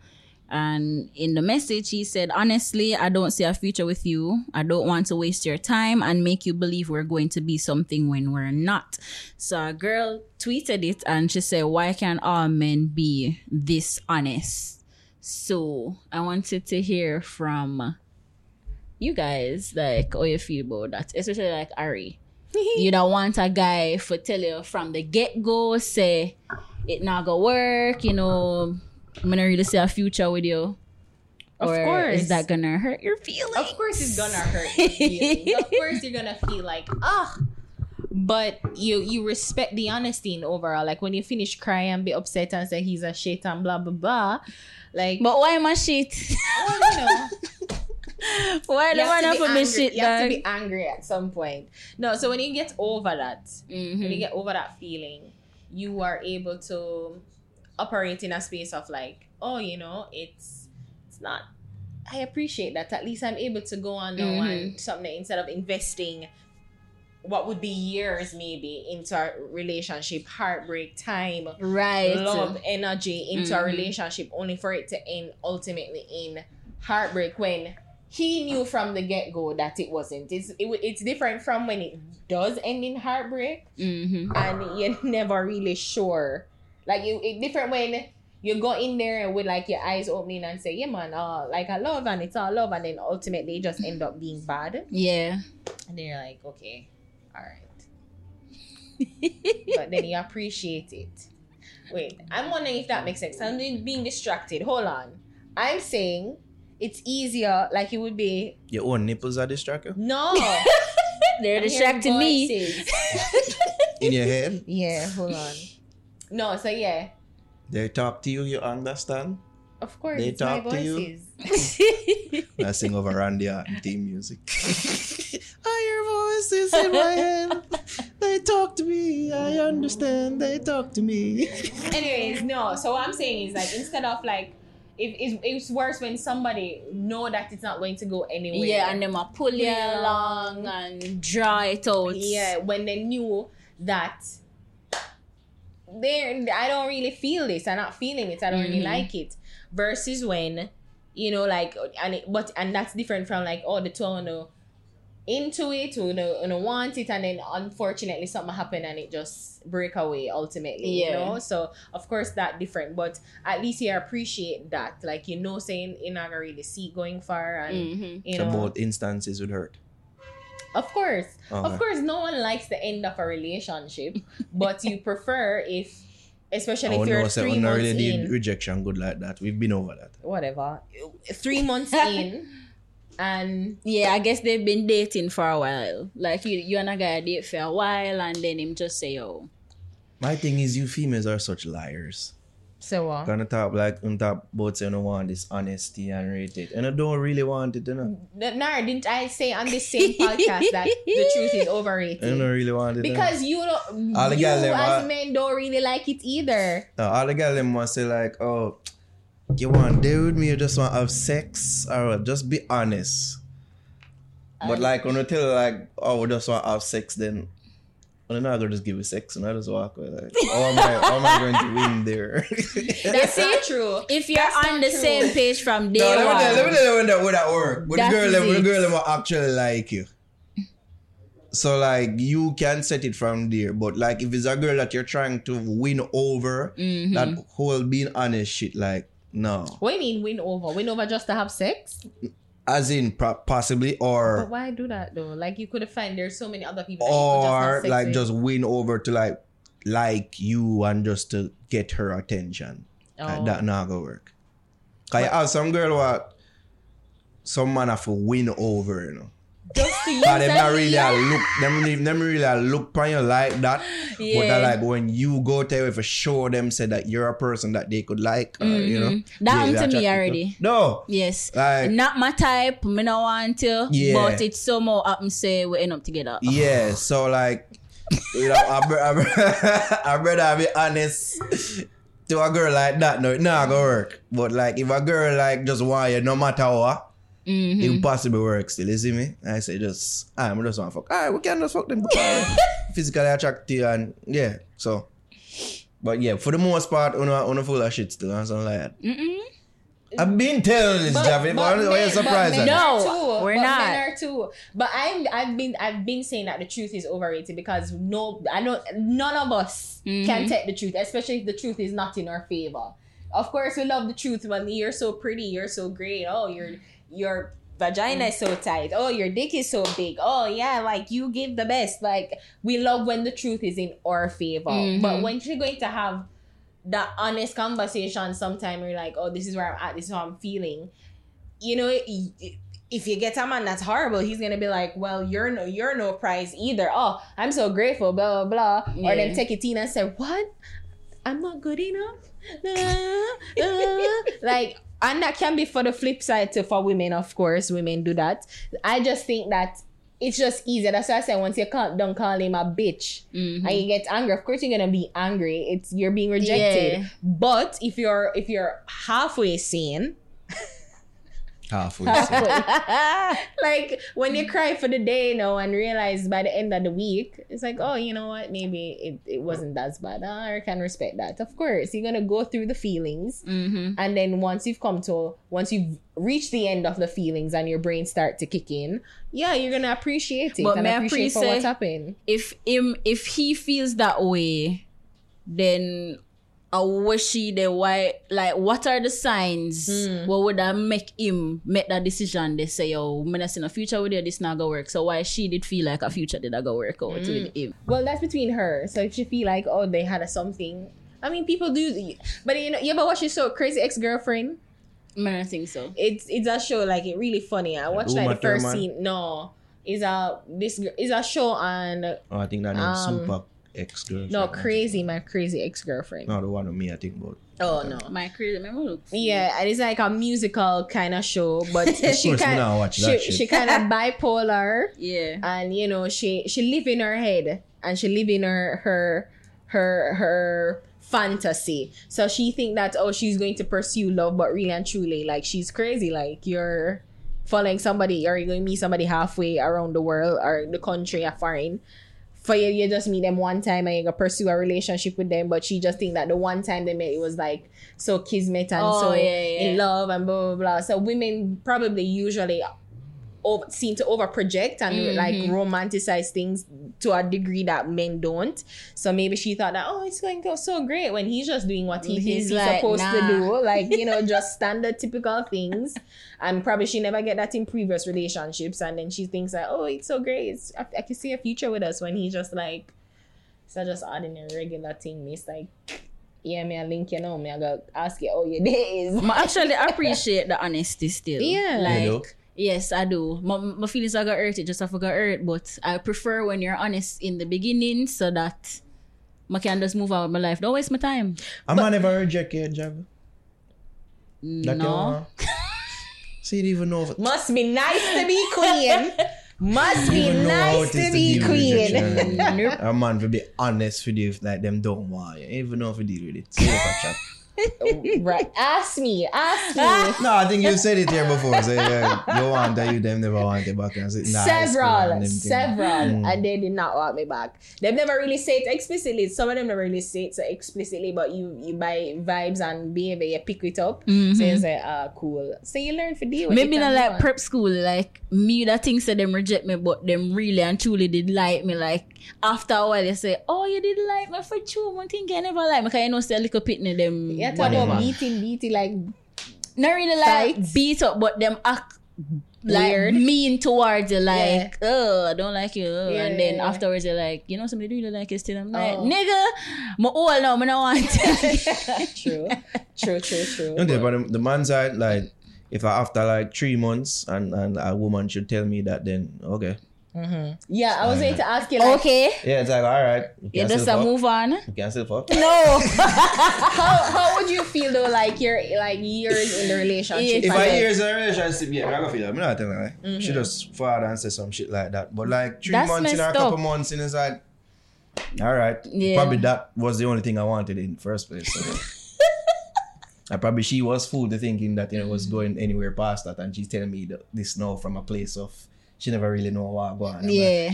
And in the message, he said, Honestly, I don't see a future with you. I don't want to waste your time and make you believe we're going to be something when we're not. So a girl tweeted it and she said, Why can't all men be this honest? So I wanted to hear from you guys, like, how you feel about that, especially like Ari you don't want a guy for tell you from the get go say it not gonna work, you know, I'm gonna really see a future with you. Of or course. is that gonna hurt your feelings? Of course, it's gonna hurt. Your feelings. of course, you're gonna feel like ah. But you you respect the honesty in overall. Like when you finish crying and be upset and say he's a shit and blah blah blah. Like But why my shit? well, you know, why you the have, one to be me angry, shit, you have to be angry at some point. No, so when you get over that, Mhm. when you get over that feeling, you are able to operate in a space of like, oh, you know, it's it's not. I appreciate that. At least I'm able to go on now and something instead of investing what would be years maybe into a relationship, heartbreak, time, Right. love, energy into a Mhm. relationship only for it to end ultimately in heartbreak when he knew from the get go that it wasn't. It's it, it's different from when it does end in heartbreak hmm and you're never really sure. Like you, it different when you go in there with like your eyes opening and say, "Yeah, man, uh, like I love and it's all love," and then ultimately just end up being bad, Yeah. and then you're like, "Okay, all right," but then you appreciate it. Wait, I'm wondering if that makes sense. I'm being being distracted. Hold on. I'm saying it's easier, like it would be. Your own nipples are distracting? No, They're I'm distracting me. in your head. Yeah, hold on. No, so yeah, They talk to you, you understand? of course, They it's my talk to you? voices. I sing over Randy Orton theme music. I hear voices in my head. They talk to me. I understand. They talk to me. Anyways, no. So what I'm saying is like instead of like, if it's, it's worse when somebody know that it's not going to go anywhere. Yeah, and them a pull you along and draw it out. yeah, when they knew that there I don't really feel this. I'm not feeling it. I don't really Mhm. like it. Versus when, you know, like and it, but and that's different from like oh the two of you into it or no, you know, want it and then unfortunately something happened and it just break away ultimately you Yeah. know so of course that different but at least you appreciate that like you know saying you're not gonna really see going far and Mhm. you So know both instances would hurt. Of course Okay. of uh-huh. course no one likes the end of a relationship but you prefer if especially I if oh, you're say three oh, we not months really in rejection good like that. We've been over that. whatever three months in and Yeah, I guess they've been dating for a while. Like you, you and a guy date for a while, and then him just say, "Oh, My thing is you females are such liars. So uh, Gonna talk like on top both say you don't want this honesty and rate it. And I don't really want it, you know. Naro, didn't I say on this same podcast that the truth is overrated? I don't really want it. Because you don't, All the you girl them as are- men don't really like it either. No, all the girls them want say like, oh, you want to deal with me, you just want to have sex, or what? just be honest. But like when you tell her like, oh, we just want to have sex, then I'm not gonna just give you sex and I just walk away like, how am I, how am I going to win there? That's not true. if you're That's on the true. same page from day No, let me one, tell, let me tell you when that, would that work. When the girl, is them, when the it. girl them will actually like you. So like you can set it from there, but like if it's a girl that you're trying to win over, Mm-hmm. that whole being honest shit, like no, What do you mean win over? Win over just to have sex? As in possibly or But why do that though? Like you could have found there's so many other people could just or like with. just win over to like like you and just to get her attention. Like, Oh. that not gonna work. You have some girl what some man have to win over, you know. Just to use Cause them not really yeah. a look them really- them really a look on you like that. But that like when you go there for show them say that you're a person that they could like or, you know. Mhm. That they to me already. No. yes, Like not my type. Me no want to, Yeah. but it somehow happen say we end up together. Yeah, so like, you know, I, I, br- I rather be honest to a girl like that. No, it not gonna work. But like, if a girl like just want you, no matter what, Mm-hmm. impossible work still. You see me? I say just, I'm just want to fuck. Alright, we can just fuck them physically attractive and yeah. So, but yeah, for the most part, on a, on a full of shit still and something like that. Mm-mm. I've been telling this, Javi, but, why are you men- surprised men at No, too. we're but not. Men are too. But I'm I've been I've been saying that the truth is overrated because no I know none of us Mm-hmm. can take the truth, especially if the truth is not in our favor. Of course, we love the truth when you're so pretty, you're so great. Oh, your your vagina is so tight. Oh, your dick is so big. Oh, yeah, like you give the best. Like we love when the truth is in our favor. Mhm. But when you're going to have that honest conversation sometime you're like oh this is where i'm at this is how i'm feeling you know if you get a man that's horrible he's gonna be like well you're no you're no prize either oh i'm so grateful blah blah blah or then take it in and say what i'm not good enough like and that can be for the flip side too for women of course women do that i just think that it's just easier. That's why I say once you can't don't call him a bitch Mhm. and you get angry, of course you're gonna be angry. It's you're being rejected. Yeah. But if you're if you're halfway sane, halfway. like when you cry for the day, you know, and realize by the end of the week, it's like, oh, you know what, maybe it, it wasn't as bad. Ah, I can respect that. Of course, you're gonna go through the feelings, Mhm. and then once you've come to once you've reached the end of the feelings and your brain start to kick in, yeah, you're gonna appreciate it But and appreciate for what's say- happened. if him if he feels that way, then I wish he the why like what are the signs Hmm. what would that make him make that decision? They say, Oh, I'm not a future with you, this not gonna work. So why she did feel like a future did not go work out Hmm. with him? Well, that's between her. So if she feel like, oh, they had a something. I mean, people do, but you know, you ever watch this show, Crazy Ex Girlfriend? I don't think so. It's it's a show like it really funny. I watched like Uma the first scene. No, is a this gir- is a show on Oh, I think that name Um, super ex girl. no crazy my crazy ex girlfriend. No, the one of me I think about. Oh no. My crazy remember look. Yeah, and it's like a musical kind of show, but she course, me kind not she, she kind of bipolar. Yeah. and you know she she live in her head and she live in her her her her fantasy so she think that oh she's going to pursue love but really and truly like she's crazy like you're following somebody or you're going to meet somebody halfway around the world or the country or foreign for you, you just meet them one time and you go pursue a relationship with them, but she just think that the one time they met it was like so kismet and Oh, so yeah, yeah. in love and blah blah blah. So women probably usually over, seem to over project and Mm-hmm. like romanticize things to a degree that men don't. So maybe she thought that oh it's going to go so great when he's just doing what he He's thinks he's like, supposed to do, like you know just standard typical things. And probably she never get that in previous relationships, and then she thinks like oh it's so great, it's, I, I can see a future with us when he's just like it's not just ordinary regular thing. It's like yeah, me I link you know, me I go ask you how your day is. I actually appreciate the honesty still. Yeah. Like, You know? Yes, I do. My, my feelings are got hurt, it just have to got hurt. But I prefer when you're honest in the beginning so that I can just move out with my life. Don't waste my time. A man never reject mm, you, Jav. That No. you- See, you even know Must be nice to be queen. Must be even know how nice it is to be deal queen. rejection. A man will be honest with you if like them don't want you. You even know if you deal with it. See if I chat. right. Ask me. Ask me. No, I think you said it here before. So yeah, you want that, you them never want it back. And say, nah, it's cool several, and them thing. several, Mm. and they did not want me back. They've never really say it explicitly. Some of them never really say it so explicitly, but you you buy vibes and behavior, you pick it up. So you say, ah, cool. So you learn for deal with Maybe not like on. prep school, like me that things that them reject me, but them really and truly did like me. Like after a while, they say, "Oh, you didn't like me for true." One thing I never like me, cause you know, say a little pitney them. Yeah, talk about beating, beating, like not really like Fights. beat up, but them act like Weird. mean towards you, like, oh, I don't like you. Yeah, and then yeah, yeah. afterwards, you're like, you know, somebody really like you still. I'm like, Oh. nigga, my old now, I don't want it. true, true, true, true. Okay, but the, the man side, like, if I after like three months and, and a woman should tell me that, then okay. Mm-hmm. Yeah, I was going to ask you, like, okay, Yeah, it's like, all right. You you can just still a move on. You can still fuck. No, how how would you feel though, like you're like years in the relationship? If I then- years in a relationship, yeah, I'm gonna feel that. I'm not telling her. She mm-hmm. just forward and say some shit like that. But like three That's months in or a couple months in, it's like, all right. Yeah. Probably that was the only thing I wanted in the first place. So. I probably she was fooled to thinking that you know it was going anywhere past that, and she's telling me that this now from a place of she never really know what going. on. yeah,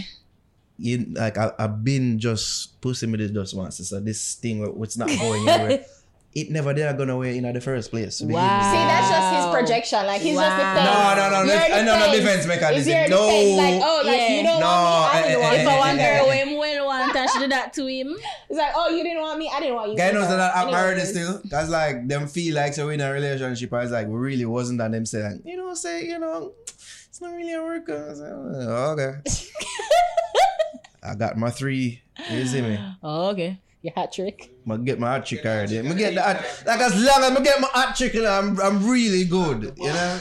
you like I, I've been just pushing me this just once. So this thing wh- what's not going anywhere. it never did gonna away in the first place. to begin with. Wow. See, that's just his projection. Like he's just Wow. defense. No, no, no, You're no, no defense It's mechanism. your No. defense. Like, oh, like Yeah. you don't No, want me. I didn't eh, want eh, if you. I eh, want her eh. way well want and she do that to him. It's like, oh, you didn't want me. I didn't want you. Guy knows that I'm already Anyways. still. Cause like them feel like so in a relationship, I was like, we really wasn't and them say like, you know, say, you know, it's not really a work. I was like, oh, okay. I got my three. You see me? Oh, okay. Your hat trick. I get my hot chick already. I get the hot, like as long as I get my hot chick, I'm, I'm really good. You know?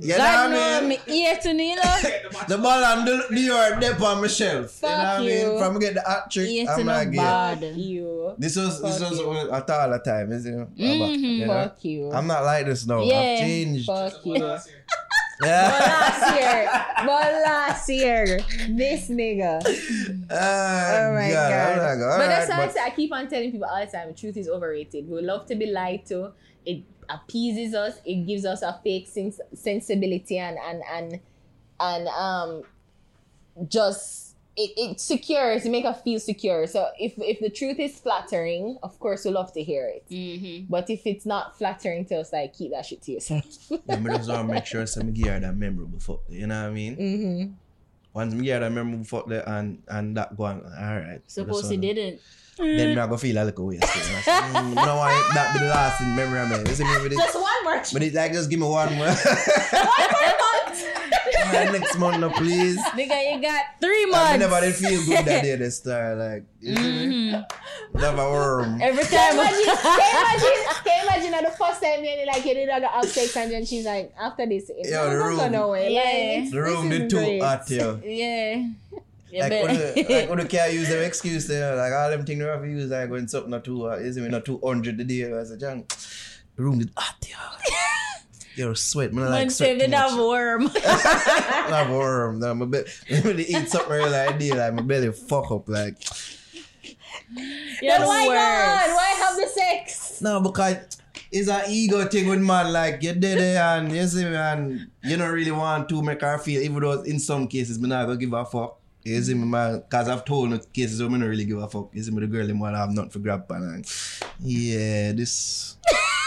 You know what I know mean? me ear to Nina. The ball and the, the yard dip on my shelf. you know Fuck what I you. mean? From get the hot trick, Ear I'm no like, yeah. bad. You. This was this was you. what I thought all the time, isn't it? Mhm. You know? Fuck you. I'm not like this now. Yeah. I've changed. Fuck you. But Yeah. last year, but last year, this nigga. oh Oh my god. I'm like, all but that's right, why I but- say I keep on telling people all the time. Truth is overrated. We love to be lied to. It appeases us. It gives us a fake sens- sensibility and and and and um just it, it secures. It make us feel secure. So if if the truth is flattering, of course we love to hear it. Mm-hmm. But if it's not flattering to us, like keep that shit to yourself. Yeah, but just want to make sure some give her that memorable fuck. there, You know what I mean? mm-hmm. Once me give her that memorable fuck there and and that go on, all right. Suppose he Just didn't. Then me I go feel a little weird. still. I say, mm, no want that be the last in memory of me. You see me with it? Just one more. But it like just give me one more. Man, next month, no, please. Nigga, you got three months. I months. never did feel good that day. The star like, you see me? Mm-hmm. Never worm. Every time. imagine? Can you imagine? Can you imagine? That the first time then like you did like have sex and then she's like, after this, it's Yeah, not the gonna room. go nowhere. Yeah. Like, it's- The room this did is too great. hot yeah. You Like, bet- when the, like when the can't use them excuse there, like all them things they have to use like when something not too hot, is it not two hundred a day? I said, John, the room did hot here. You're sweat, man. I Man Like sweat they too have much. worm. I have worm. Now my belly, when they eat something really like day, like my belly fuck up. Like You're Then the why worst. God? Why have the sex? no, because it's an ego thing with man. Like you did it and you see me and you don't really want to make her feel, even though in some cases, me not gonna give a fuck. You see me, man? Because I've told no cases where I don't really give a fuck. You see me, the girl, them want to have nothing for grab pan. And, yeah, this.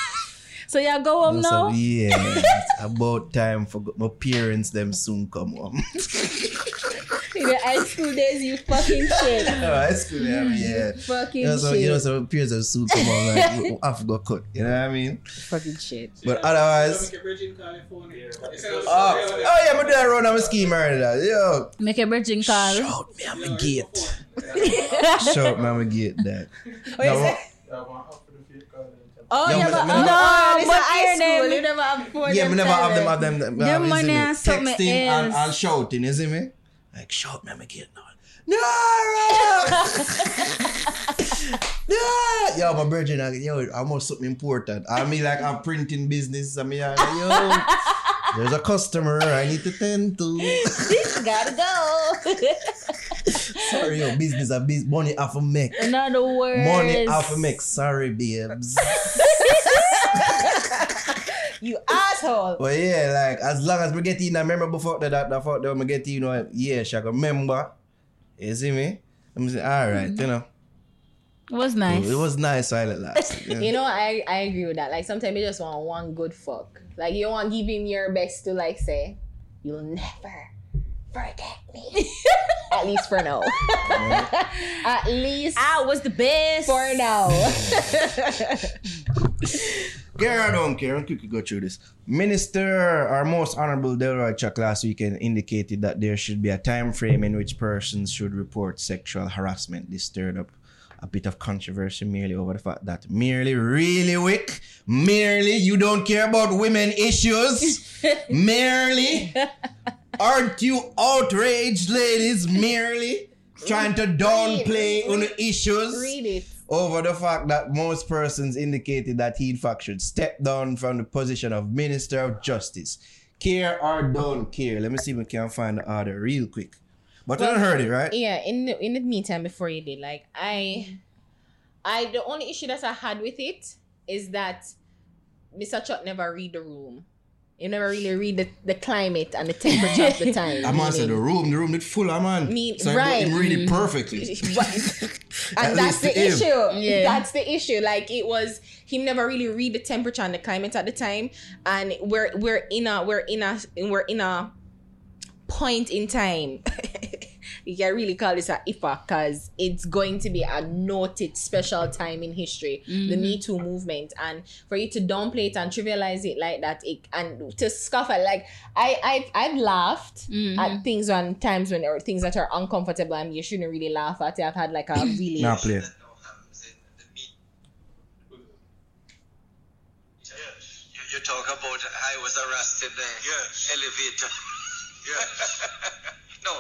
So you go home so, now? yeah, it's about time for my parents, them soon come home. In the high school days, you fucking shit. Oh, Alright, it's cool, yeah, yeah. Fucking You know, so, shit. you know, so peers have soon come on, like, we- we have to go cut, you know what I mean? fucking shit. But otherwise, Make a bridge in California. oh, oh yeah, I'm doing run, I'm a scheme right now. Yo, Make a bridging call. shout me, I'm a gate. Shout me, I'm a gate, that. What you No, say? Oh, Yeah, yeah, but- but, no, oh, oh but this is high hear school. them. You never have phone. Yeah, them me never have them, have them, them, uh, Them money you see and something texting and, else. and shouting, you see me? Like, shout me, I'm a gate now. Naro! yeah, yo, my virgin, like, yo, I must something important. I mean, like, I'm printing business. I mean, like, yo, there's a customer I need to tend to. this Gotta go. Sorry, your business, a business, money off a make. In other words. Money off a make. Sorry, babes. you asshole. But yeah, like, as long as we get in, I remember before that, that, that, that we get in, you know, yeah, she can remember. You see me? I'm saying, all right, you know. It was nice. It was nice while it lasted. Yeah. You know, I, I agree with that. Like sometimes you just want one good fuck. Like you want to give him your best to like say, you'll never forget me. At least for now. At least I was the best. for now. Girl, I don't care. I'll quickly go through this. Minister, our most honorable Delroy Chuck last weekend indicated that there should be a time frame in which persons should report sexual harassment. This stirred up a bit of controversy merely over the fact that merely, really wick, merely you don't care about women issues, merely aren't you outraged, ladies, merely trying to downplay on the issues Read it. over the fact that most persons indicated that he in fact should step down from the position of Minister of Justice. Care or don't care. Let me see if we can find the order real quick. But I don't heard it, right? Yeah, in the, in the meantime, before you did, like I, I the only issue that I had with it is that Mr. Chuck never read the room. You never really read the, the climate and the temperature of the time. I man said the room, the room did full of man. Me- so right. him read it perfectly. and that's the him. issue. Yeah. That's the issue. Like it was him never really read the temperature and the climate at the time. And we're we're in a we're in a we're in a point in time. You can really call this a IFA because it's going to be a noted special time in history, the mm-hmm. Me Too movement, and for you to downplay it and trivialize it like that, it, and to scoff at like I I've, I've laughed at mm-hmm. things on times when or things that are uncomfortable and you shouldn't really laugh at it. I've had like a really Now play. You, you talk about I was arrested in the elevator. Yes. No,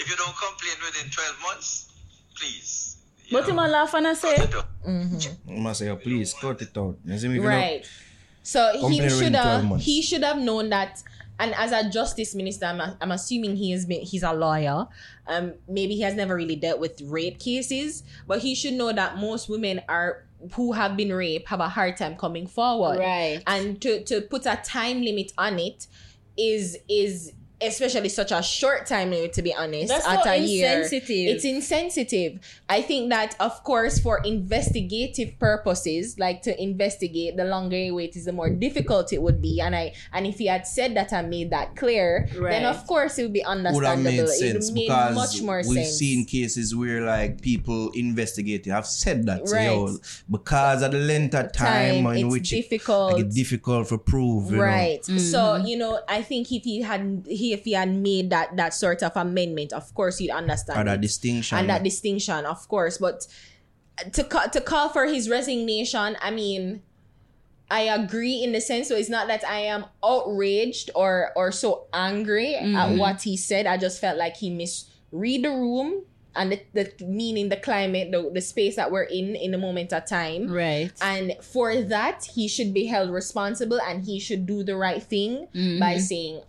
if you don't complain within 12 months, please. you But him know, a laugh and I say, cut it out. I must say, oh, please cut it out. You see me? If you don't- right. So he should have he should have known that. And as a justice minister, I'm, I'm assuming he has been he's a lawyer. Um, maybe he has never really dealt with rape cases, but he should know that most women are who have been raped have a hard time coming forward. Right. And to to put a time limit on it is is especially such a short time limit to be honest That's at so a year it's insensitive i think that of course for investigative purposes like to investigate the longer you wait is the more difficult it would be and i and if he had said that and made that clear Right. then of course it would be would understandable have made it sense would made because much more we've sense seen cases where like people investigating have said that say, Right. yo, because of the length of time, Time, in it's which it, difficult. like, it's difficult for prove, you know. right mm-hmm. so you know i think if he had he if he had made that that sort of amendment of course you'd understand Or that it. distinction. and that distinction of course but to ca- to call for his resignation i mean i agree in the sense so it's not that i am outraged or or so angry at mm-hmm. what he said i just felt like he misread the room and the, the meaning the climate the, the space that we're in in the moment of time right. and for that, he should be held responsible and he should do the right thing mm-hmm. by saying,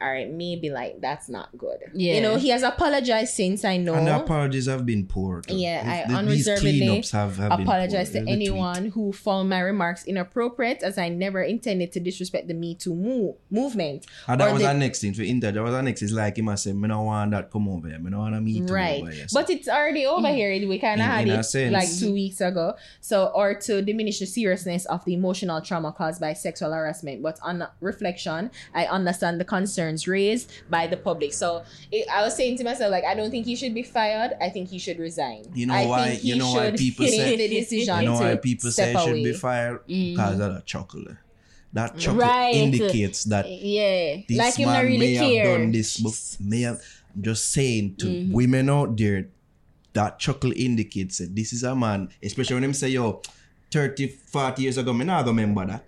all right, maybe like that's not good. Yeah. You know, he has apologized since I know. And the apologies have been poor. too. Yeah, If I unreservedly cleanups have, have apologize to The tweet. anyone who found my remarks inappropriate as I never intended to disrespect the Me Too move, movement. And that or was the- our next thing for Inter. That was our next. It's like him I say, me don't want that come over here. Me don't want to meet you right over here. but it's already over here we kind of had in it sense. like two weeks ago so or to diminish the seriousness of the emotional trauma caused by sexual harassment but on reflection i understand the concerns raised by the public so it, i was saying to myself like i don't think he should be fired i think he should resign You know I why- you know why people say- the decision you know why people say he should be fired? Because of that chocolate. That chocolate Right. indicates that Yeah. this like him man really may have done this. But may have, I'm just saying to Mm-hmm. women out there, that chocolate indicates that this is a man, especially when them say, yo, 30, 40 years ago, me not remember that.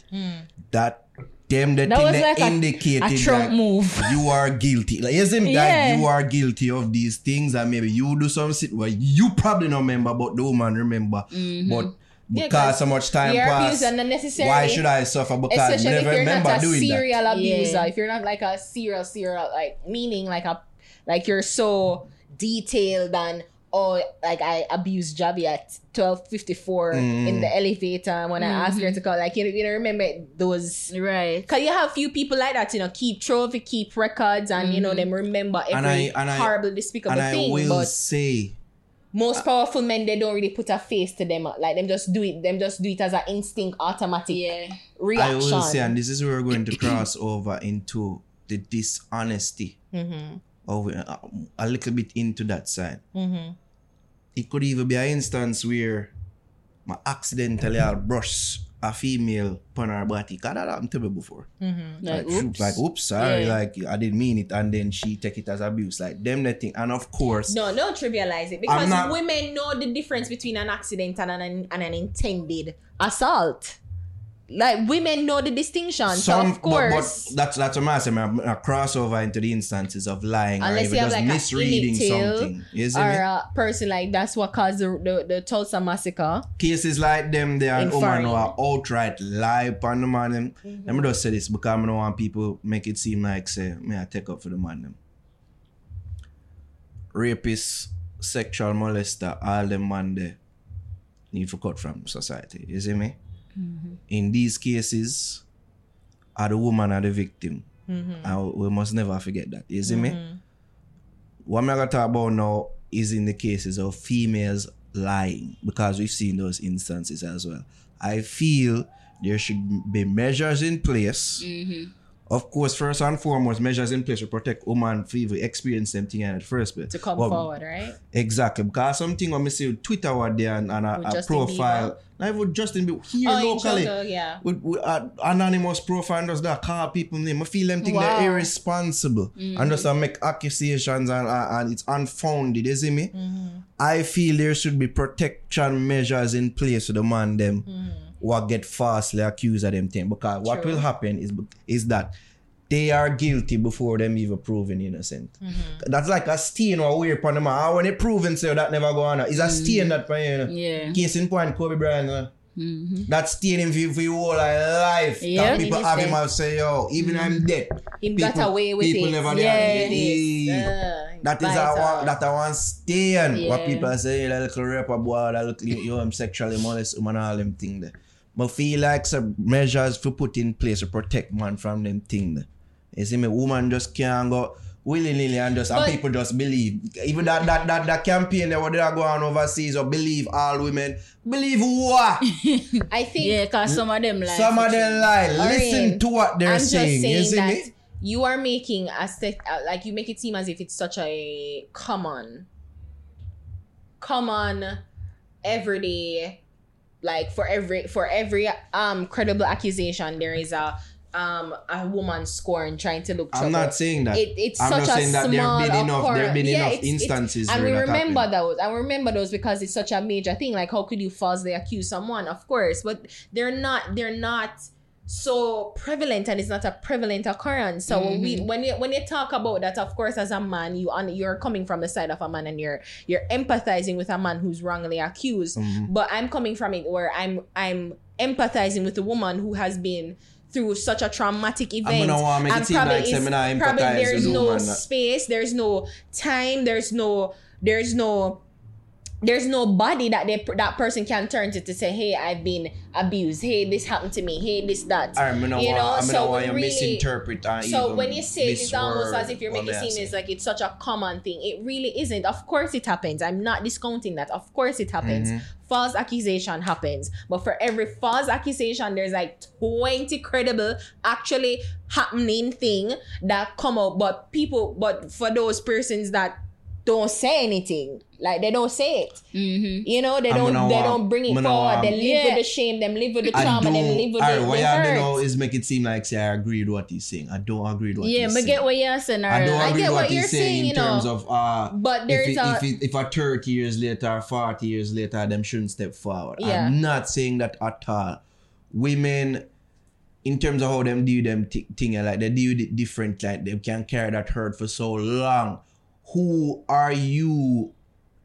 That them the. That thing was that like indicated a Trump that move. you are guilty. Like isn't that you are guilty of these things and maybe you do something where you probably don't remember but the woman remember. Mm-hmm. But Yeah, so much time passed, abuse and unnecessarily why should I suffer? Because I especially if never you're remember not a doing that. serial abuser Yeah. if you're not like a serial serial like meaning like a like you're so detailed and oh like I abused Javi at 1254 Mm. in the elevator when I asked her to call like you, you know remember those Right. Cause you have few people like that, you know, keep trophy, keep records, and you know them remember every And I- and I- horrible, despicable And I thing. will But say, most powerful men, they don't really put a face to them. Like them just do it. Them just do it as an instinct, automatic Yeah. I reaction. will say, and this is where we're going to cross over into the dishonesty. Mm-hmm. Of, uh, a little bit into that side. It could even be an instance where I accidentally I'll brush a female upon her body. Cause that happened to me before. Mm-hmm. Like, shoot, oops. like oops, sorry, Yeah. like I didn't mean it, and then she take it as abuse, like them the thing, and of course, No, don't trivialize it because not- women know the difference between an accident and an, and an intended assault. Like women know the distinction. so of but- course, but, that's that's what I'm saying. I, I into the instances of lying or Unless even you have just like a misreading something. You see or me? a person like that's what caused the the, the Tulsa massacre. Cases like them, they are woman who are outright lie upon the man. Them. Mm-hmm. Let me just say this because I don't want people make it seem like say me I take up for the man them. Rapist, sexual molester, all them man there need to cut from society. You see me? Mm-hmm. In these cases, are the woman are the victim. Mm-hmm. And we must never forget that. You see me? Mm-hmm. What I'm gonna talk about now is in the cases of females lying because we've seen those instances as well. I feel there should be measures in place. Of course, first and foremost, measures in place to protect women for even experience them thing in the first place. To come But- forward, right? Exactly. Because something when I see Twitter was there and, and a, With a profile. Not even Justin Bieber here Oh, locally. Yeah. With, with uh, anonymous profile does that call people name. I feel them think Wow. they're irresponsible and just uh, make accusations and, uh, and it's unfounded. You see me? I feel there should be protection measures in place for the man them who get falsely accused of them thing. Because what True. will happen is is that they are guilty before them even proven innocent. That's like a stain or wear upon them. Ah, when they proven so that never go on. It's a stain that for you. know. Yeah. Case in point, Kobe Bryant. uh, That stain him for, for your whole life. Yeah. That people have him and say, yo, even I'm dead. Him people, got away with people it. never Yeah. did. Uh, That is a one, that a one stain. What people say, that little rapper boy, that little, yo, I'm sexually molest woman, all them thing there. But feel like some measures for put in place to protect man from them thing there. You see me, woman just can't go willy-nilly and just, and people just believe. Even that, that, that, that campaign that what they are going overseas or believe all women. Believe what? I think Yeah, cause some of them like Some of them lie. Listen Orion, to what they're I'm just saying. saying You see that me? you are making a st- uh, like you make it seem as if it's such a common, common, everyday, like for every for every um credible accusation there is a um a woman scorn trying to look. I'm not saying that. It, it's I'm such a saying that there small have been enough. There have been. Yeah, enough it's- it's- instances and we remember happened. those. And we remember those because it's such a major thing. Like, how could you falsely accuse someone? Of course, but they're not. They're not so prevalent, and it's not a prevalent occurrence. So when we when you when you talk about that, of course, as a man, you on you're coming from the side of a man, and you're you're empathizing with a man who's wrongly accused. Mm-hmm. But I'm coming from it where I'm I'm empathizing with a woman who has been through such a traumatic event. not wanna make and probably like is- probably there's no woman space, there's no time, there's no, there's no, there's no body that they that person can turn to to say, hey, I've been abused. Hey, this happened to me. Hey, this that. I mean, you know, I mean, so why you really- misinterpret so when you say it, it's almost as if you're making it seem as like it's such a common thing. It really isn't. Of course it happens. I'm not discounting that. Of course it happens. Mm-hmm. False accusation happens. But for every false accusation, there's like 20 credible actually happening thing that come out. But people, but for those persons that don't say anything, like they don't say it. Mm-hmm. You know, they I'm don't they want- don't bring it I'm forward. want- They live Yeah. with the shame, them live with the trauma, don't. them live with alright, the, what the y'all do hurt. now is make it seem like say I agree with what he's saying. I don't agree with what Yeah, he's but get what you're saying. I don't alright. I agree get with what what you're he's saying saying, in you know. terms of uh But there's it, a- if, it, if a 30 years later 40 years later them shouldn't step forward Yeah. i'm not saying that at all women in terms of how them do them thi- thing like they do it different like they can carry that hurt for so long who are you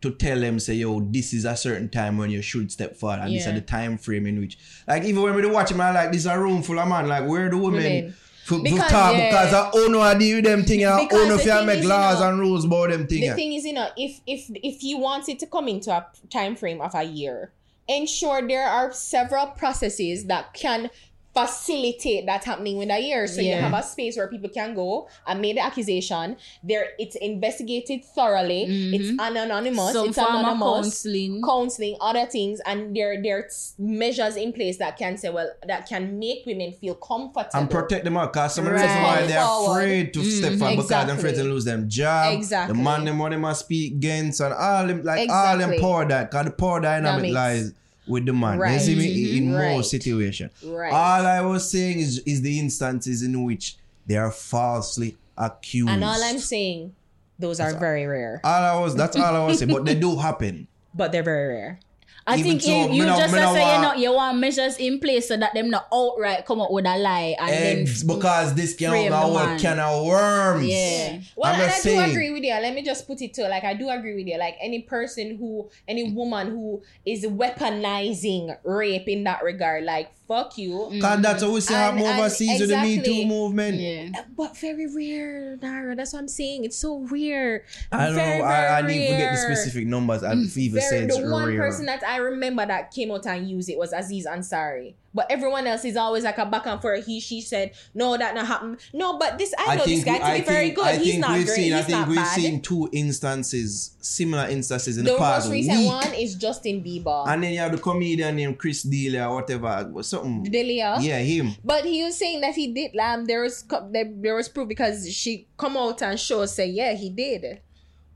to tell them say yo this is a certain time when you should step forward and this Yeah. is the time frame in which like even when we dey watch man like this is a room full of man like where the women Women. for, Because, talk yeah. because I own deal with them thing I own if you thing make is, you know, and rules about them thing the yeah. thing is, you know, if if if you want it to come into a time frame of a year, ensure there are several processes that can facilitate that happening within a year. So you have a space where people can go and make the accusation. There, it's investigated thoroughly. Mm-hmm. It's an anonymous. Some it's anonymous. counseling. counseling, other things, and there there's measures in place that can say, well, that can make women feel comfortable and protect them out because some of the Right. reason why they're Forward. afraid to step mm-hmm. forward because they're afraid to lose them job. Exactly. The man them what they must speak against and all them like all them Exactly. power that because the power dynamic Dynamics. lies with the man. Right. You see me in, Right. most situations. Right. All I was saying is is the instances in which they are falsely accused. And all I'm saying, those are very rare, all I was that's all I was saying. But they do happen. but they're very rare. I Even think so, you, you me just me no say you want- know you want measures in place so that them not outright come up with a lie and Eggs then because this can frame go the what man. can of worms. Yeah. Well, I'm and I just do agree with you. Let me just put it to like I do agree with you. Like any person who, any woman who is weaponizing rape in that regard, like fuck you. Cause mm. that's what we see And- happen and overseas with the Me exactly. Too movement. yeah. But very rare, Naro. That's what I'm saying. It's so rare. I don't Very, know. I, I very didn't forget the specific numbers. I mm. even Very, say it's the one rare. person that I remember that came out and used it was Aziz Ansari. But everyone else is always like a back and forth. He, she said, no, that not happened. No, but this, I know this guy to I be very good. I He's think not great. Seen, I He's think not we've bad. seen two instances, similar instances in the, the past The most recent week. one is Justin Bieber. And then you have the comedian named Chris D'Elia or whatever, something. D'Elia. Yeah, him. But he was saying that he did. Um, there was there, there was proof because she come out and show say yeah he did.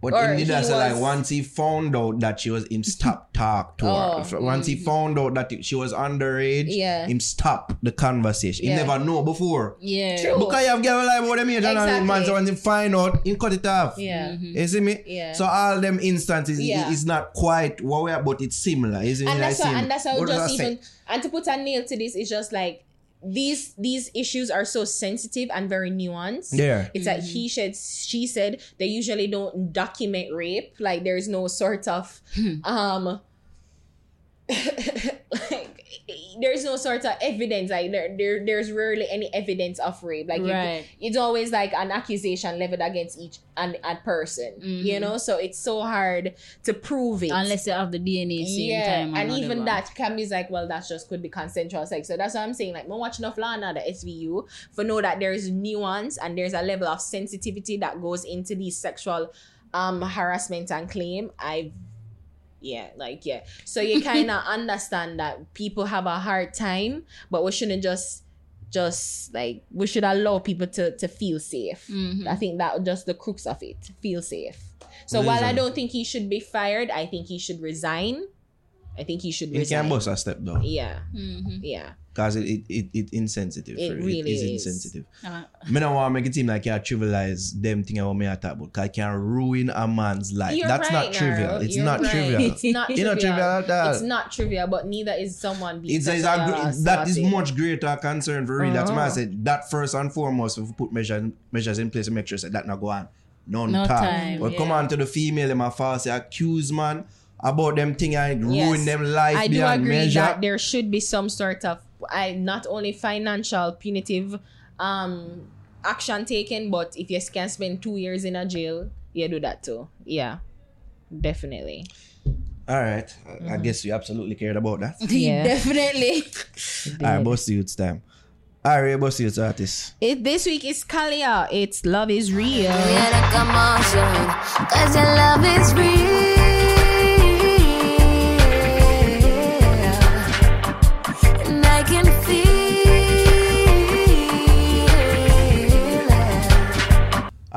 But Or in the he that say like once he found out that she was him stop talk to Oh, her. Once he mm-hmm. found out that she was underage, Yeah. him stop the conversation. Yeah. He never know before. Yeah. True. Because you have girl like about them age and Exactly. man so when he find out, he cut it off. Yeah. Mm-hmm. You see me? Yeah. So all them instances Yeah. it is not quite what we are, but it's similar. Isn't and it? that's I why, and that's how what just I say? even and to put a nail to this is just like these these issues are so sensitive and very nuanced. Yeah. It's like he said, she said. They usually don't document rape. Like there's no sort of um. there's no sort of evidence like there, there there's rarely any evidence of rape like Right. it's always like an accusation leveled against each and a person you know so it's so hard to prove it Unless you have the DNA same yeah, time. and even that can be like, well, that just could be consensual sex. So that's what I'm saying. Like, me watch enough Law and Order SVU for know that there's nuance and there's a level of sensitivity that goes into these sexual um harassment and claim. I've yeah, like yeah. So you kind of understand that people have a hard time, but we shouldn't just just like we should allow people to to feel safe. Mm-hmm. I think that just the crux of it. Feel safe. So while I don't think he should be fired, I think he should resign. I think he should He resign. can bust a step though. Yeah, Mm-hmm. yeah. Because it, it, it, it insensitive. It really it is, is. insensitive. Uh, Me don't want to make it seem like you trivialize them thing about me I talk about. Cause I can ruin a man's life. You're That's right, not trivial. It's not right. trivial. It's not It's trivial. not trivial. It's not trivial, but neither is someone being. It's, it's a, that is much greater concern for real. That's why I Uh-huh. said that first and foremost, if we put measures measures in place to make sure that that not go on. None No time. time, But come on to the female, them a falsely accuse man about them thing and Yes. ruin them life I do agree measure. that there should be some sort of I not only financial punitive um action taken, but if you can spend two years in a jail, you do that too. Yeah, definitely. All right. I, I guess you absolutely cared about that. Yeah. Definitely. All right, boss youths time. All right, boss youths artist. It this week is Khalia. It's love is real. Yeah, like a Martian, cause your love is real.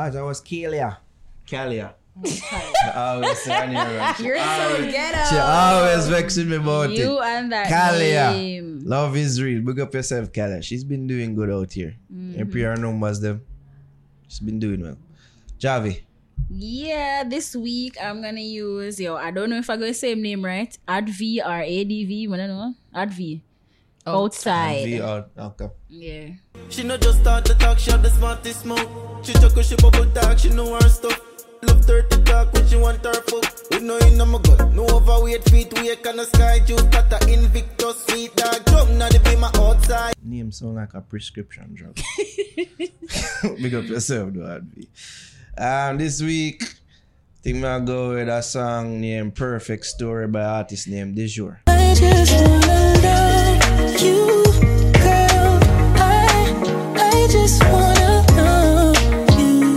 It. That was Khalia. Khalia. I always say her name right. You're so Always- ghetto. She always vexing me about you it. and that Khalia. name. Love is real. Big up yourself, Khalia. She's been doing good out here. Mm-hmm. Your PR numbers, them. She's been doing well. Javi. Yeah, this week I'm gonna use yo. I don't know if I got the same name right. Adv or ADV. I don't know. Adv. Outside. V out. Okay. Yeah. She not just start to talk, she have the smartest smoke. She chuckle, she bubble talk, she know her stuff. Love dirty talk when she want her fuck. We know in my gut, no overweight feet, we kind of sky juice, got a Invictus sweet dog. Drum now they be my outside. Name sound like a prescription drug. Big up yourself, though, Advi. Um, this week, think I'll go with a song named Perfect Story by artist named Dejour. I just wanna love you, girl. I, I just wanna love you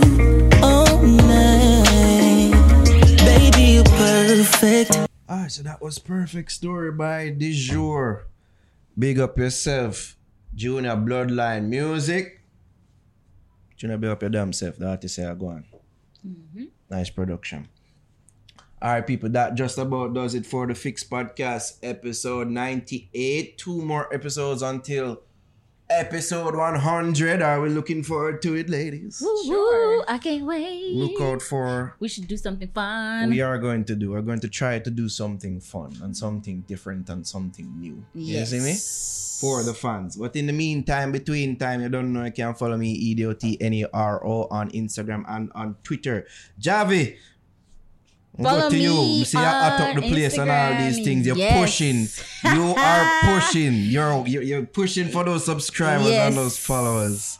all night. Baby, you're perfect. Ah, so that was Perfect Story by Dejour. Big up yourself. Junior Bloodline Music. Junior, big up your damn self. The artist say, go on. Nice production. All right, people, that just about does it for the Fix Podcast, episode 98. Two more episodes until episode 100. Are we looking forward to it, ladies? Woo, I can't wait. Look out for We should do something fun. we are going to do. We're going to try to do something fun and something different and something new. You see me? For the fans. But in the meantime, between time, you don't know, you can follow me, E E-D-O-T-N-E-R-O on Instagram and on Twitter. Javi. Follow to you. me You see, you hot up on the place and all these Instagram. things. You're Yes. pushing. You are pushing. You're, you're you're pushing for those subscribers Yes. and those followers.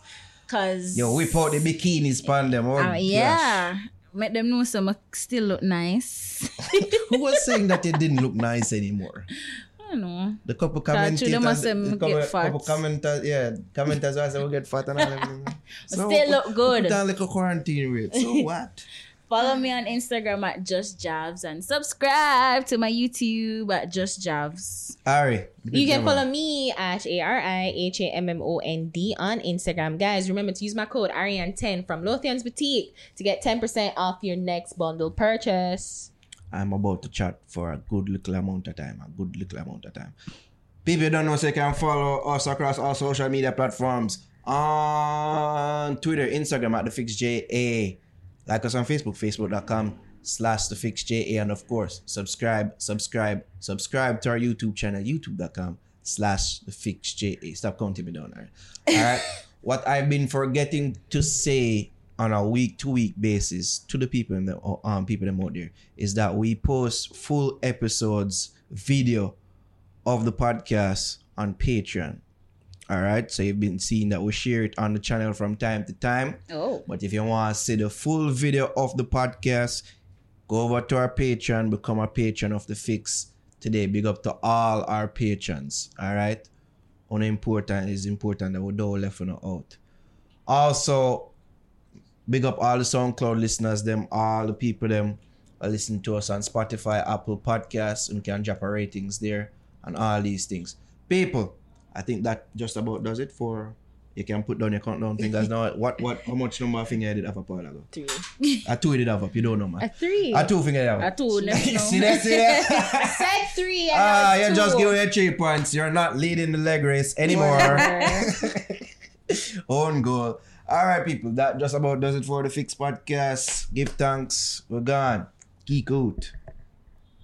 Cause Yo, whip out the bikinis pan them. Oh, uh, gosh. yeah. Make them know some still look nice. Who was saying that it didn't look nice anymore? I don't know. The couple commentators, the get couple, fat. couple commenters, yeah, commenters also will get fat and all them. Still look good. Put on like a quarantine rate. So what? Follow me on Instagram at Just Javs and subscribe to my YouTube at Just Javs. Ari, You can follow me at A R I H A M M O N D on Instagram. Guys, remember to use my code Arianne10 from Lothian's Boutique to get 10% off your next bundle purchase. I'm about to chat for a good little amount of time. A good little amount of time. People don't know, so you can follow us across all social media platforms on Twitter, Instagram at the Fix JA. Like us on Facebook, facebook.com slash the Fix JA. And of course, subscribe, subscribe, subscribe to our YouTube channel, youtube.com slash the Fix JA. Stop counting me down. All right. All right. what I've been forgetting to say on a week to week basis to the people in the um people them out there is that we post full episodes video of the podcast on Patreon. All right, so you've been seeing that we share it on the channel from time to time. Oh. But if you want to see the full video of the podcast, go over to our Patreon, become a patron of the Fix today. Big up to all our patrons. All right, on important is important that we don't left no out. Also, big up all the SoundCloud listeners, them all the people them are listening to us on Spotify, Apple Podcasts, and can drop our ratings there and all these things. People, I think that just about does it for you can put down your countdown fingers now. What what how much number of finger you did have a while ago? Three. I two did have up, you don't know man. A three. I two finger you have. I two, never know. see that, see that? said three. Ah, now you two. just give away three points. You're not leading the leg race anymore. Own goal. All right, people. That just about does it for the Fix Podcast. Give thanks. We're gone. Geek out.